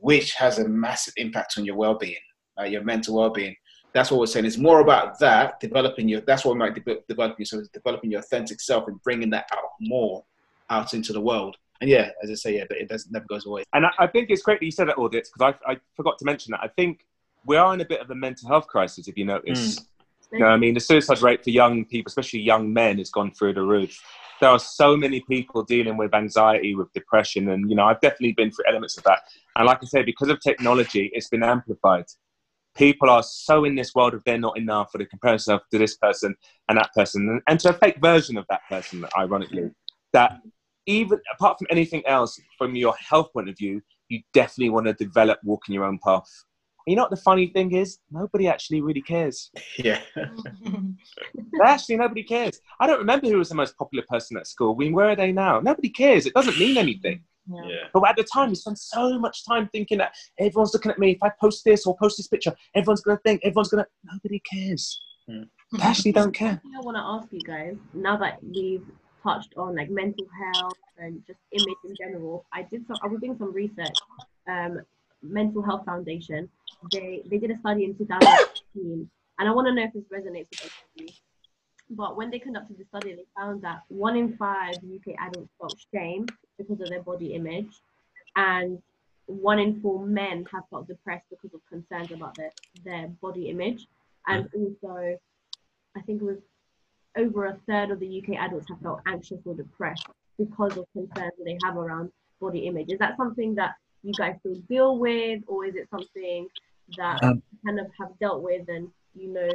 Speaker 4: which has a massive impact on your well-being, uh, your mental well-being that's what we're saying. It's more about that developing your. That's what we might de- developing yourself, is developing your authentic self and bringing that out more out into the world. And yeah, as I say, yeah, but it does never goes away.
Speaker 3: And I, I think it's great that you said that, Audits, because I, I forgot to mention that. I think we are in a bit of a mental health crisis, if you notice. Mm. You know, I mean, the suicide rate for young people, especially young men, has gone through the roof. There are so many people dealing with anxiety, with depression, and you know, I've definitely been through elements of that. And like I say, because of technology, it's been amplified. People are so in this world of they're not enough, or they compare themselves to this person and that person, and, and to a fake version of that person, ironically. That even apart from anything else, from your health point of view, you definitely want to develop walking your own path. You know what the funny thing is? Nobody actually really cares.
Speaker 4: Yeah,
Speaker 3: Actually, nobody cares. I don't remember who was the most popular person at school. I mean, where are they now? Nobody cares. It doesn't mean anything.
Speaker 4: yeah,
Speaker 3: But at the time, we spent so much time thinking that everyone's looking at me. If I post this or post this picture, everyone's going to think, everyone's going to. Nobody cares.
Speaker 4: Hmm.
Speaker 3: They actually don't care.
Speaker 1: I want to ask you guys now that we've touched on like mental health and just image in general. I did some. I was doing some research. Um, Mental Health Foundation. They they did a study in 2015, and I want to know if this resonates with you. But when they conducted the study, they found that one in five UK adults felt shame because of their body image, and one in four men have felt depressed because of concerns about their, their body image. And also, I think it was over a third of the UK adults have felt anxious or depressed because of concerns that they have around body image. Is that something that you guys still deal with, or is it something that
Speaker 5: Um,
Speaker 1: you kind of have dealt with and you know?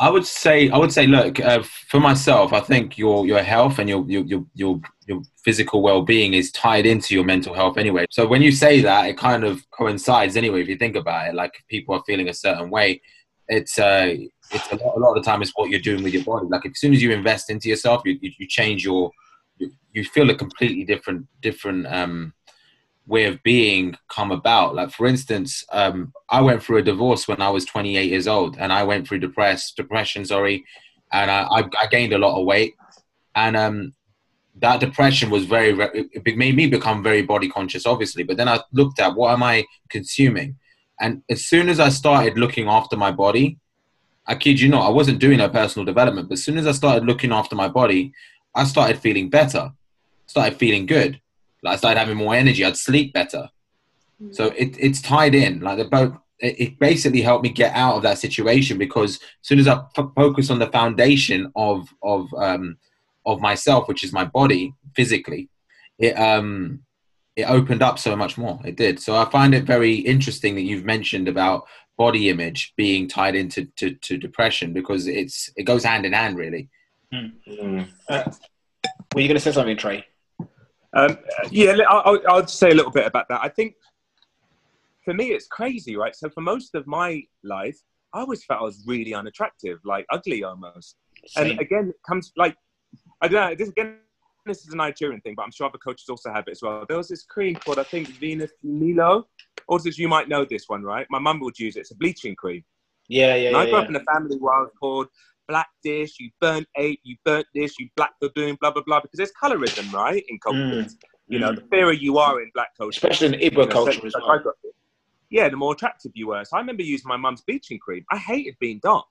Speaker 5: I would say, I would say, look, uh, for myself, I think your your health and your your your your, your physical well being is tied into your mental health anyway. So when you say that, it kind of coincides anyway. If you think about it, like people are feeling a certain way, it's uh, it's a lot, a lot of the time it's what you're doing with your body. Like as soon as you invest into yourself, you you, you change your you, feel a completely different different um way of being come about. Like for instance, um, I went through a divorce when I was 28 years old, and I went through depressed depression. Sorry, and I, I, I gained a lot of weight, and um, that depression was very- It made me become very body conscious, obviously. But then I looked at what am I consuming, and as soon as I started looking after my body, I kid you not, I wasn't doing a personal development. But as soon as I started looking after my body, I started feeling better, started feeling good. Like I started having more energy. I'd sleep better. So it, it's tied in. Like the both, it, it basically helped me get out of that situation because as soon as I f- focus on the foundation of of um, of myself, which is my body physically, it um it opened up so much more. It did. So I find it very interesting that you've mentioned about body image being tied into to, to depression because it's it goes hand in hand really.
Speaker 3: Mm.
Speaker 4: Uh, were you going to say something, Trey?
Speaker 3: Um, yeah, I'll, I'll- I'll just say a little bit about that. I think for me, it's crazy, right? So for most of my life, I always felt I was really unattractive, like ugly almost.
Speaker 4: Same.
Speaker 3: And again, it comes like I don't know. This again, this is a Nigerian thing, but I'm sure other coaches also have it as well. There was this cream called I think Venus Milo. Also, you might know this one, right? My mum would use it. It's a bleaching cream.
Speaker 4: yeah, yeah,
Speaker 3: And I grew
Speaker 4: yeah.
Speaker 3: up in a family where I was called black dish, you burnt ape, you burnt this, you black baboon, blah blah blah. Because there's colorism, right, in cultures. You know,
Speaker 4: Mm.
Speaker 3: the fairer you are in black culture,
Speaker 4: Especially in Igbo
Speaker 3: you know,
Speaker 4: culture as well.
Speaker 3: Yeah, the more attractive you were. So I remember using my mum's bleaching cream. I hated being dark.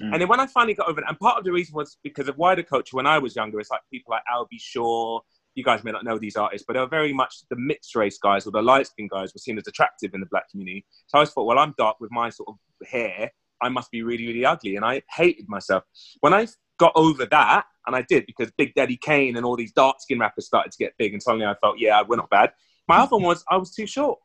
Speaker 4: Mm.
Speaker 3: And then when I finally got over it, and part of the reason was because of wider culture when I was younger, it's like people like Al B. Sure. You guys may not know these artists, but they were very much the mixed race guys or the light skinned guys were seen as attractive in the black community. So I always thought, well, I'm dark with my sort of hair. I must be really, really ugly. And I hated myself. When I got over that, and I did because Big Daddy Kane and all these dark skinned rappers started to get big, and suddenly I felt, yeah, we're not bad. My other one was I was too short.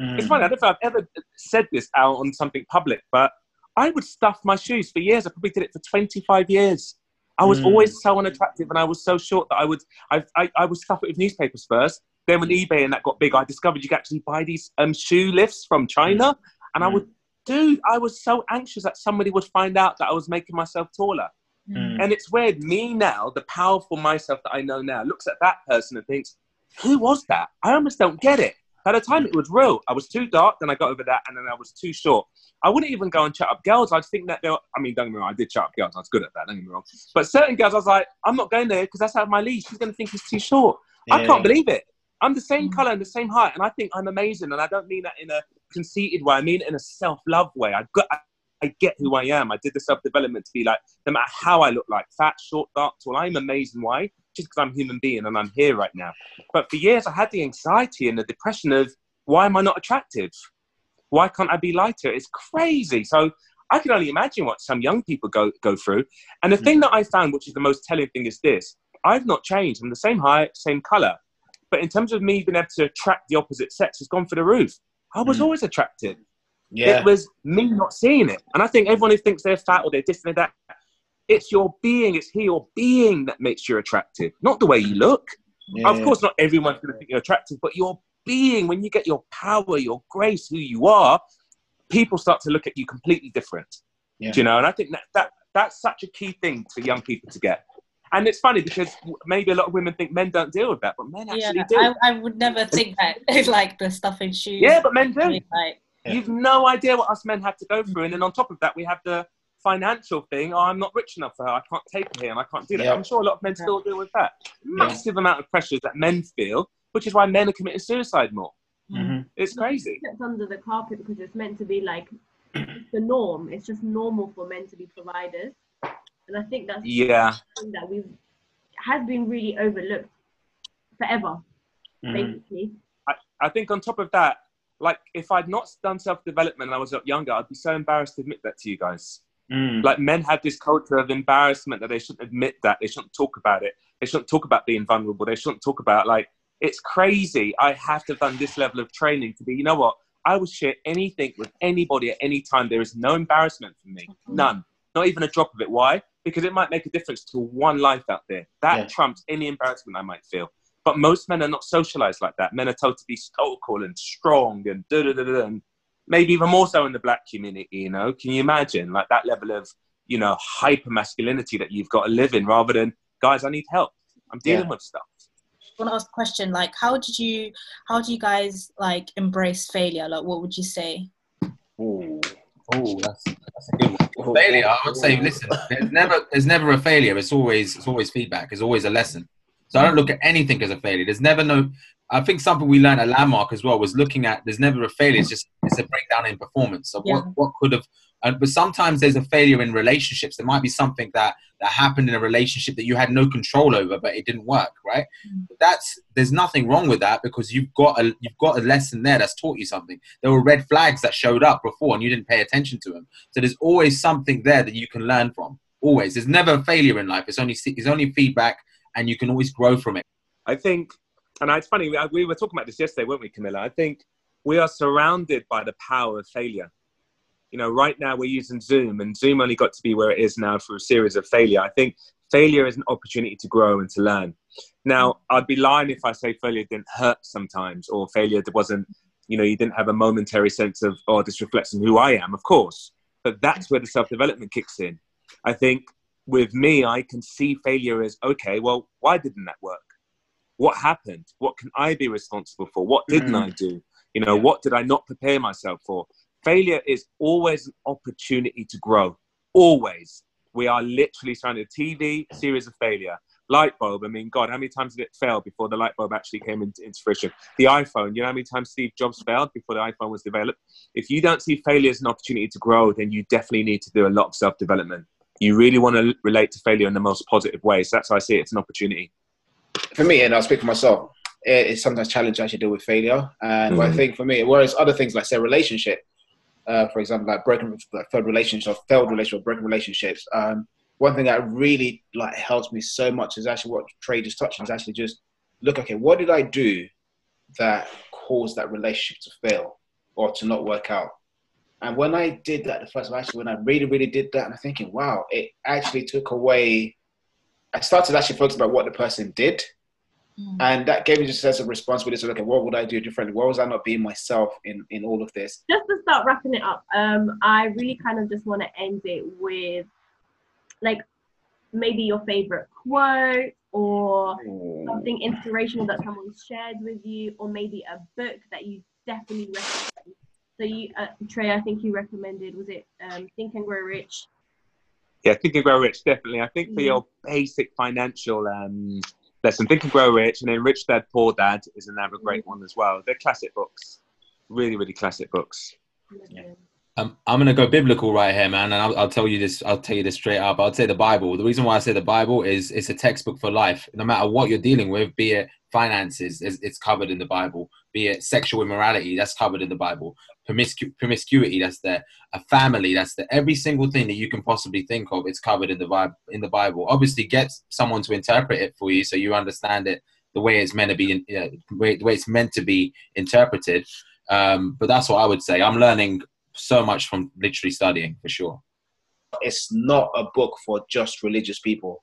Speaker 4: Mm.
Speaker 3: It's funny, I don't know if I've ever said this out on something public, but I would stuff my shoes for years. I probably did it for 25 years. I was
Speaker 4: Mm.
Speaker 3: always so unattractive and I was so short that I would, I, I, I would stuff it with newspapers first. Then when eBay and that got big, I discovered you could actually buy these um, shoe lifts from China. And I
Speaker 4: Mm.
Speaker 3: would, dude, I was so anxious that somebody would find out that I was making myself taller.
Speaker 4: Mm.
Speaker 3: And it's weird, me now, the powerful myself that I know now, looks at that person and thinks, who was that? I almost don't get it. By the time it was real, I was too dark, then I got over that, and then I was too short. I wouldn't even go and chat up girls. I'd think that they were, I mean, don't get me wrong, I did chat up girls. I was good at that, don't get me wrong. But certain girls, I was like, I'm not going there because that's out of my league. She's going to think he's too short. I can't believe it. I'm the same
Speaker 2: Mm.
Speaker 3: color and the same height, and I think I'm amazing. And I don't mean that in a conceited way. I mean it in a self-love way. I got, I, I get who I am. I did the self-development to be like, no matter how I look like, fat, short, dark, tall, I'm amazing. Why? Just because I'm a human being and I'm here right now. But for years, I had the anxiety and the depression of why am I not attractive? Why can't I be lighter? It's crazy. So I can only imagine what some young people go go through. And the
Speaker 4: Mm.
Speaker 3: thing that I found, which is the most telling thing, is this: I've not changed. I'm the same height, same color. But in terms of me being able to attract the opposite sex, it's gone for the roof. I was
Speaker 4: Mm.
Speaker 3: always attractive.
Speaker 4: Yeah.
Speaker 3: It was me not seeing it. And I think everyone who thinks they're fat or they're this and that, it's your being, it's here, your being that makes you attractive, not the way you look.
Speaker 4: yeah.
Speaker 3: Of course, not everyone's going to think you're attractive, but your being, when you get your power, your grace, who you are, people start to look at you completely different.
Speaker 4: Yeah.
Speaker 3: Do you know? And I think that, that that's such a key thing for young people to get. And it's funny because maybe a lot of women think men don't deal with that, but men
Speaker 2: Yeah,
Speaker 3: actually do.
Speaker 2: I, I would never think that like the stuff in shoes.
Speaker 3: yeah, but men do.
Speaker 2: Like,
Speaker 4: Yeah.
Speaker 3: You've no idea what us men have to go through. And then on top of that, we have the financial thing. Oh, I'm not rich enough for her. I can't take her here and I can't do that.
Speaker 4: Yeah.
Speaker 3: I'm sure a lot of men still deal with that. Massive amount of pressures that men feel, which is why men are committing suicide more.
Speaker 4: Mhm.
Speaker 3: It's crazy.
Speaker 1: It's under the carpet because it's meant to be like the norm. It's just normal for men to be providers, and I think that's
Speaker 3: Yeah.
Speaker 1: something that we've has been really overlooked forever,
Speaker 4: Mhm.
Speaker 1: basically.
Speaker 3: I think on top of that, like if I'd not done self development and I was younger, I'd be so embarrassed to admit that to you guys.
Speaker 4: Mm.
Speaker 3: Like men have this culture of embarrassment that they shouldn't admit that. They shouldn't talk about it. They shouldn't talk about being vulnerable. They shouldn't talk about like it's crazy. I have to have done this level of training to be. You know what? I will share anything with anybody at any time. There is no embarrassment for me. None. Not even a drop of it. Why? Because it might make a difference to one life out there. That
Speaker 4: Yeah.
Speaker 3: trumps any embarrassment I might feel. But most men are not socialized like that. Men are told to be stoical and strong and da da da da. And maybe even more so in the black community. You know, can you imagine like that level of you know hyper masculinity that you've got to live in, rather than guys, I need help. I'm dealing
Speaker 4: Yeah.
Speaker 3: with stuff.
Speaker 2: I want to ask a question. Like, how did you, how do you guys like embrace failure? Like, what would you say?
Speaker 4: Ooh.
Speaker 5: Oh, that's, that's a good one. Failure, I would say, listen, there's never there's never a failure. It's always it's always feedback. It's always a lesson. So I don't look at anything as a failure. There's never no. I think something we learned at Landmark as well was looking at. There's never a failure. It's just it's a breakdown in performance of
Speaker 2: Yeah.
Speaker 5: what what could have. And but sometimes there's a failure in relationships. There might be something that that happened in a relationship that you had no control over, but it didn't work, right?
Speaker 2: Mm.
Speaker 5: But that's there's nothing wrong with that because you've got a you've got a lesson there that's taught you something. There were red flags that showed up before and you didn't pay attention to them. So there's always something there that you can learn from. Always. There's never a failure in life. It's only it's only feedback, and you can always grow from it.
Speaker 3: I think, and it's funny, we, we were talking about this yesterday, weren't we, Camilla? I think we are surrounded by the power of failure. You know, right now we're using Zoom, and Zoom only got to be where it is now through a series of failure. I think failure is an opportunity to grow and to learn. Now, I'd be lying if I say failure didn't hurt sometimes, or failure wasn't, you know, you didn't have a momentary sense of, oh, this reflects on who I am, of course. But that's where the self development kicks in. I think with me, I can see failure as, okay, well, why didn't that work? What happened what can i be responsible for what didn't
Speaker 4: Mm.
Speaker 3: i do you know
Speaker 4: Yeah.
Speaker 3: what did i not prepare myself for failure is always an opportunity to grow always we are literally surrounded tv series of failure light bulb. I mean, God, how many times did it fail before the light bulb actually came into, into fruition? The iPhone, you know how many times Steve Jobs failed before the iPhone was developed? If you don't see failure as an opportunity to grow, then you definitely need to do a lot of self development. You really want to relate to failure in the most positive way. So that's how I see it. It's an opportunity.
Speaker 4: For me, and I'll speak for myself, it's sometimes challenging to deal with failure. And mm-hmm. I think for me, whereas other things like say relationship, uh, for example, like broken like failed relationships, failed relationship, broken relationships. Um, one thing that really like helps me so much is actually what Trey just touched on is actually just look, okay, what did I do that caused that relationship to fail or to not work out? And when I did that the first time, actually, when I really, really did that, and I'm thinking, wow, it actually took away. I started actually focus about what the person did, mm. and that gave me just a sense of responsibility. So, okay, what would I do differently? What was I not being myself in in all of this?
Speaker 1: Just to start wrapping it up, um, I really kind of just want to end it with like maybe your favorite quote or something inspirational that someone shared with you, or maybe a book that you definitely recommend. So you, uh, Trey, I think you recommended was it um, Think and Grow Rich?
Speaker 3: Yeah, Think and Grow Rich, definitely. I think for mm-hmm. your basic financial um, lesson, Think and Grow Rich, and then Rich Dad Poor Dad is another great mm-hmm. one as well. They're classic books, really, really classic books.
Speaker 5: Yeah. Um, I'm gonna go biblical right here, man, and I'll, I'll, tell you this. I'll tell you this straight up. I'll say the Bible. The reason why I say the Bible is it's a textbook for life. No matter what you're dealing with, be it finances, it's covered in the Bible. Be it sexual immorality, that's covered in the Bible. Promiscu- promiscuity, that's there. A family, that's there. Every single thing that you can possibly think of, it's covered in the Bible. In the Bible, obviously, get someone to interpret it for you so you understand it the way it's meant to be, you know, the way it's meant to be interpreted. Um, but that's what I would say. I'm learning so much from literally studying for sure.
Speaker 4: It's not a book for just religious people.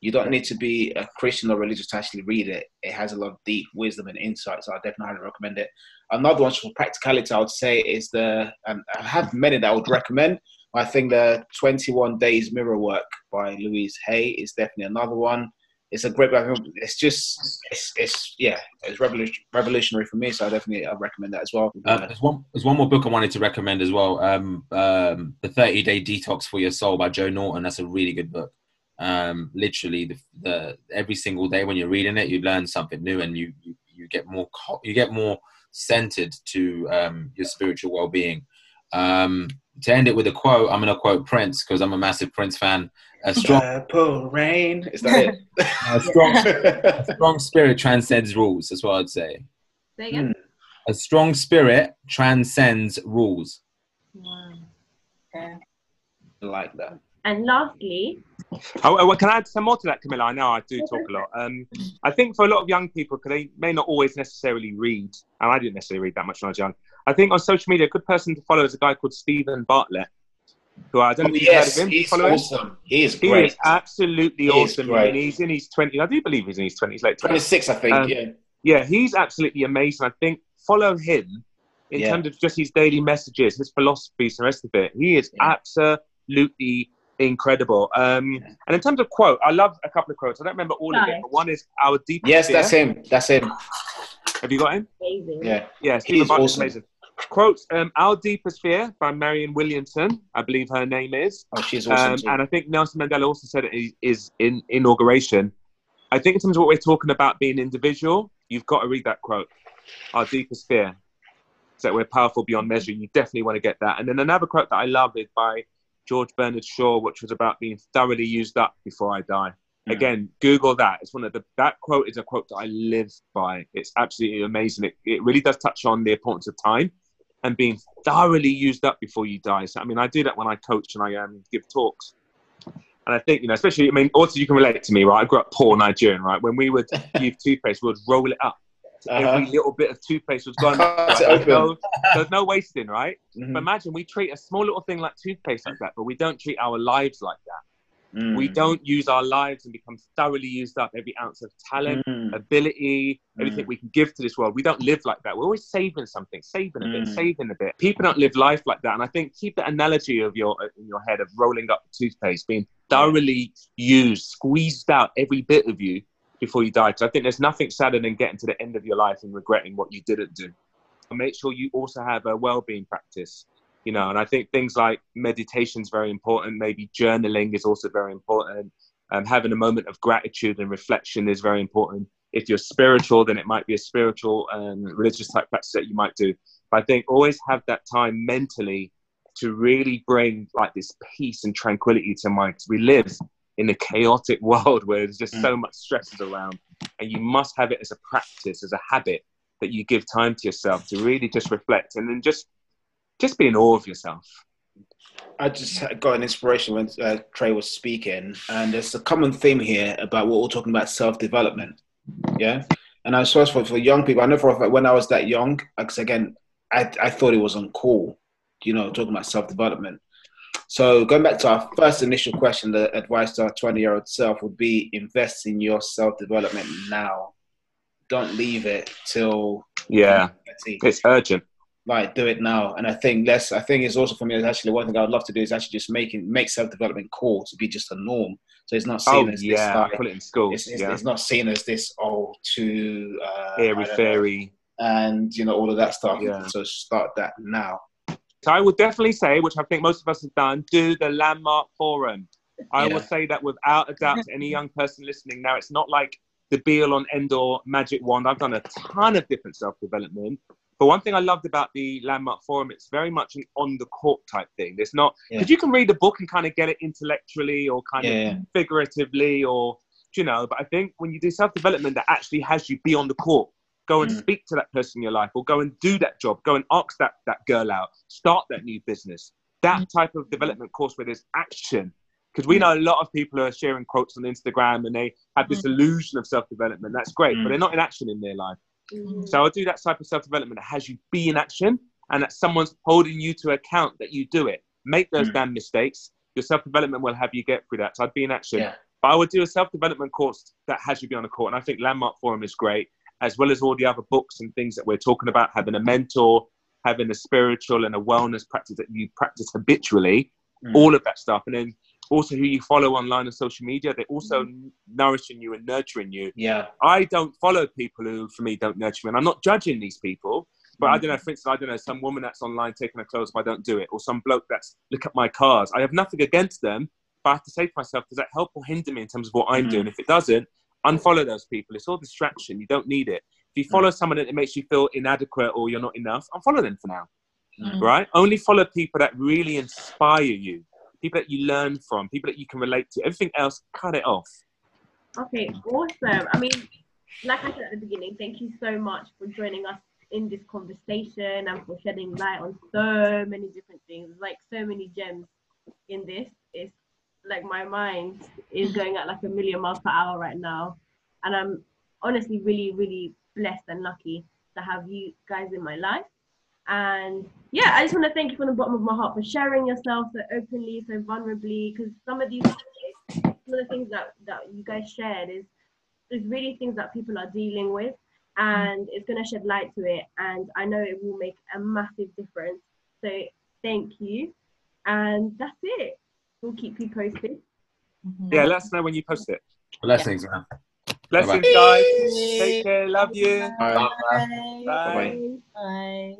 Speaker 4: You don't need to be a Christian or religious to actually read it. It has a lot of deep wisdom and insight, so I definitely highly recommend it. Another one for practicality, I would say, is the, and I have many that I would recommend. I think the 21 Days Mirror Work by Louise Hay is definitely another one it's a great book. It's just, it's, it's yeah, it's revolutionary for me. So I definitely I recommend that as well.
Speaker 5: Uh, there's one, there's one more book I wanted to recommend as well. Um, um, the 30 Day Detox for Your Soul by Joe Norton. That's a really good book. Um, literally, the, the every single day when you're reading it, you learn something new, and you you, you get more you get more centered to um, your spiritual well being. Um, to end it with a quote, I'm going to quote Prince because I'm a massive Prince fan. A strong
Speaker 4: Purple rain. Is that it?
Speaker 5: a, strong, a strong spirit transcends rules. That's what I'd say.
Speaker 1: Say again.
Speaker 5: A strong spirit transcends rules.
Speaker 1: Wow. Okay.
Speaker 4: I like that.
Speaker 1: And lastly,
Speaker 3: oh, well, can I add some more to that, Camilla? I know I do talk a lot. Um, I think for a lot of young people, because they may not always necessarily read, and I didn't necessarily read that much when I was young. I think on social media, a good person to follow is a guy called Steven Bartlett who I don't know if you've
Speaker 4: yes,
Speaker 3: heard of him.
Speaker 4: He's awesome. He is great. He is
Speaker 3: absolutely he awesome. Is he's in his 20s. I do believe he's in his 20s, late 20s.
Speaker 4: 26, I think, um, yeah.
Speaker 3: Yeah, he's absolutely amazing. I think follow him in yeah. terms of just his daily messages, his philosophies, and the rest of it. He is yeah. absolutely incredible. Um. And in terms of quote, I love a couple of quotes. I don't remember all nice. of it, but one is our deepest
Speaker 4: Yes, fear. that's him. That's him.
Speaker 3: Have you got him?
Speaker 1: Amazing.
Speaker 4: Yeah.
Speaker 3: Yeah, He's awesome. amazing. Quotes um, Our Deepest Fear by Marianne Williamson, I believe her name is.
Speaker 4: Oh, she's awesome.
Speaker 3: Um, and I think Nelson Mandela also said it is in inauguration. I think in terms of what we're talking about being individual, you've got to read that quote. Our deepest fear is that we're powerful beyond measure. You definitely want to get that. And then another quote that I love is by George Bernard Shaw, which was about being thoroughly used up before I die. Mm. Again, Google that. It's one of the that quote is a quote that I live by. It's absolutely amazing. It, it really does touch on the importance of time and being thoroughly used up before you die. So, I mean, I do that when I coach and I um, give talks. And I think, you know, especially, I mean, also you can relate to me, right? I grew up poor Nigerian, right? When we would use toothpaste, we would roll it up. Uh-huh. Every little bit of toothpaste was gone. There's, no, there's no wasting, right? Mm-hmm. But imagine we treat a small little thing like toothpaste like that, but we don't treat our lives like that. Mm. We don't use our lives and become thoroughly used up every ounce of talent, mm. ability, everything mm. we can give to this world. We don't live like that. We're always saving something, saving a bit, mm. saving a bit. People don't live life like that. And I think keep the analogy of your in your head of rolling up the toothpaste, being thoroughly used, squeezed out every bit of you before you die. Because I think there's nothing sadder than getting to the end of your life and regretting what you didn't do. And make sure you also have a well-being practice you know and i think things like meditation is very important maybe journaling is also very important Um, having a moment of gratitude and reflection is very important. If you're spiritual, then it might be a spiritual and religious type practice that you might do. But I think always have that time mentally to really bring like this peace and tranquility to mind. We live in a chaotic world where there's just
Speaker 4: Mm.
Speaker 3: so much stresses around, and you must have it as a practice, as a habit that you give time to yourself to really just reflect and then just just be in awe of yourself.
Speaker 4: I just got an inspiration when uh, Trey was speaking, and there's a common theme here about what we're talking about self development. Yeah. And I suppose for, for young people, I know for a fact when I was that young, because again, I, I thought it was uncool, you know, talking about self development. So going back to our first initial question, the advice to our 20 year old self would be invest in your self development now. Don't leave it till
Speaker 3: Yeah, it's urgent.
Speaker 4: like do it now. And I think less. I think it's also for me. Actually one thing I would love to do is actually just making make self development cool to be just a norm. So it's not seen
Speaker 3: Oh
Speaker 4: as this
Speaker 3: yeah, I
Speaker 4: like
Speaker 3: put it in schools.
Speaker 4: it's, it's,
Speaker 3: yeah,
Speaker 4: it's not seen as this oh too uh,
Speaker 3: airy
Speaker 4: don't know,
Speaker 3: fairy.
Speaker 4: and you know all of that stuff.
Speaker 3: Yeah.
Speaker 4: So start that now.
Speaker 3: So I would definitely say, which I think most of us have done, do the landmark forum. I
Speaker 4: Yeah.
Speaker 3: will say that without a doubt to any young person listening. Now, it's not like the be all on end all magic wand. I've done a ton of different self development. But one thing I loved about the landmark forum, it's very much an on the court type thing. It's not
Speaker 4: Yeah.
Speaker 3: because you can read a book and kind of get it intellectually or kind
Speaker 4: Yeah.
Speaker 3: of figuratively or you know. But I think when you do self development, that actually has you be on the court. Go and
Speaker 4: Mm.
Speaker 3: speak to that person in your life, or go and do that job. Go and ask that that girl out. Start that new business. That type of development course where there's action. Because we
Speaker 4: Mm.
Speaker 3: know a lot of people are sharing quotes on Instagram and they have this illusion of self development. That's great,
Speaker 4: Mm.
Speaker 3: but they're not in action in their life. So I'll do that type of self development that has you be in action and that someone's holding you to account that you do it. Make those
Speaker 4: Mm.
Speaker 3: damn mistakes. Your self development will have you get through that. So I'd be in action.
Speaker 4: Yeah.
Speaker 3: But I would do a self development course that has you be on the court. And I think Landmark Forum is great, as well as all the other books and things that we're talking about, having a mentor, having a spiritual and a wellness practice that you practice habitually,
Speaker 4: Mm.
Speaker 3: all of that stuff. And then also who you follow online and social media, they're also nourishing you and nurturing you.
Speaker 4: Yeah.
Speaker 3: I don't follow people who, for me, don't nurture me. And I'm not judging these people, but I
Speaker 4: Mm.
Speaker 3: don't know. For instance, I don't know some woman that's online taking her clothes if I don't do it, or some bloke that's look at my cars. I have nothing against them, but I have to say to myself, does that help or hinder me in terms of what I'm
Speaker 4: Mm.
Speaker 3: doing? If it doesn't, unfollow those people. It's all distraction. You don't need it. If you follow someone that makes you feel inadequate or you're not enough, unfollow them for now.
Speaker 4: Mm.
Speaker 3: Right? Only follow people that really inspire you, people that you learn from, people that you can relate to. Everything else, cut it off.
Speaker 1: Okay, awesome. I mean, like I said at the beginning, thank you so much for joining us in this conversation and for shedding light on so many different things. Like so many gems in this. It's like my mind is mm-hmm. going at like a million miles per hour right now. And I'm honestly really, really blessed and lucky to have you guys in my life. And yeah, I just want to thank you from the bottom of my heart for sharing yourself so openly, so vulnerably, because some of these some of the things that, that you guys shared is is really things that people are dealing with. Mm-hmm. And it's going to shed light to it and i know it will make a massive difference. So thank you. And that's it we'll keep you posted
Speaker 2: Mhm.
Speaker 3: Yeah, let us know when you post it.
Speaker 5: Blessings, man.
Speaker 3: Blessings, guys. Take care. Love you.
Speaker 4: Bye.
Speaker 2: Bye.
Speaker 3: Bye.
Speaker 4: Bye-bye.
Speaker 2: Bye.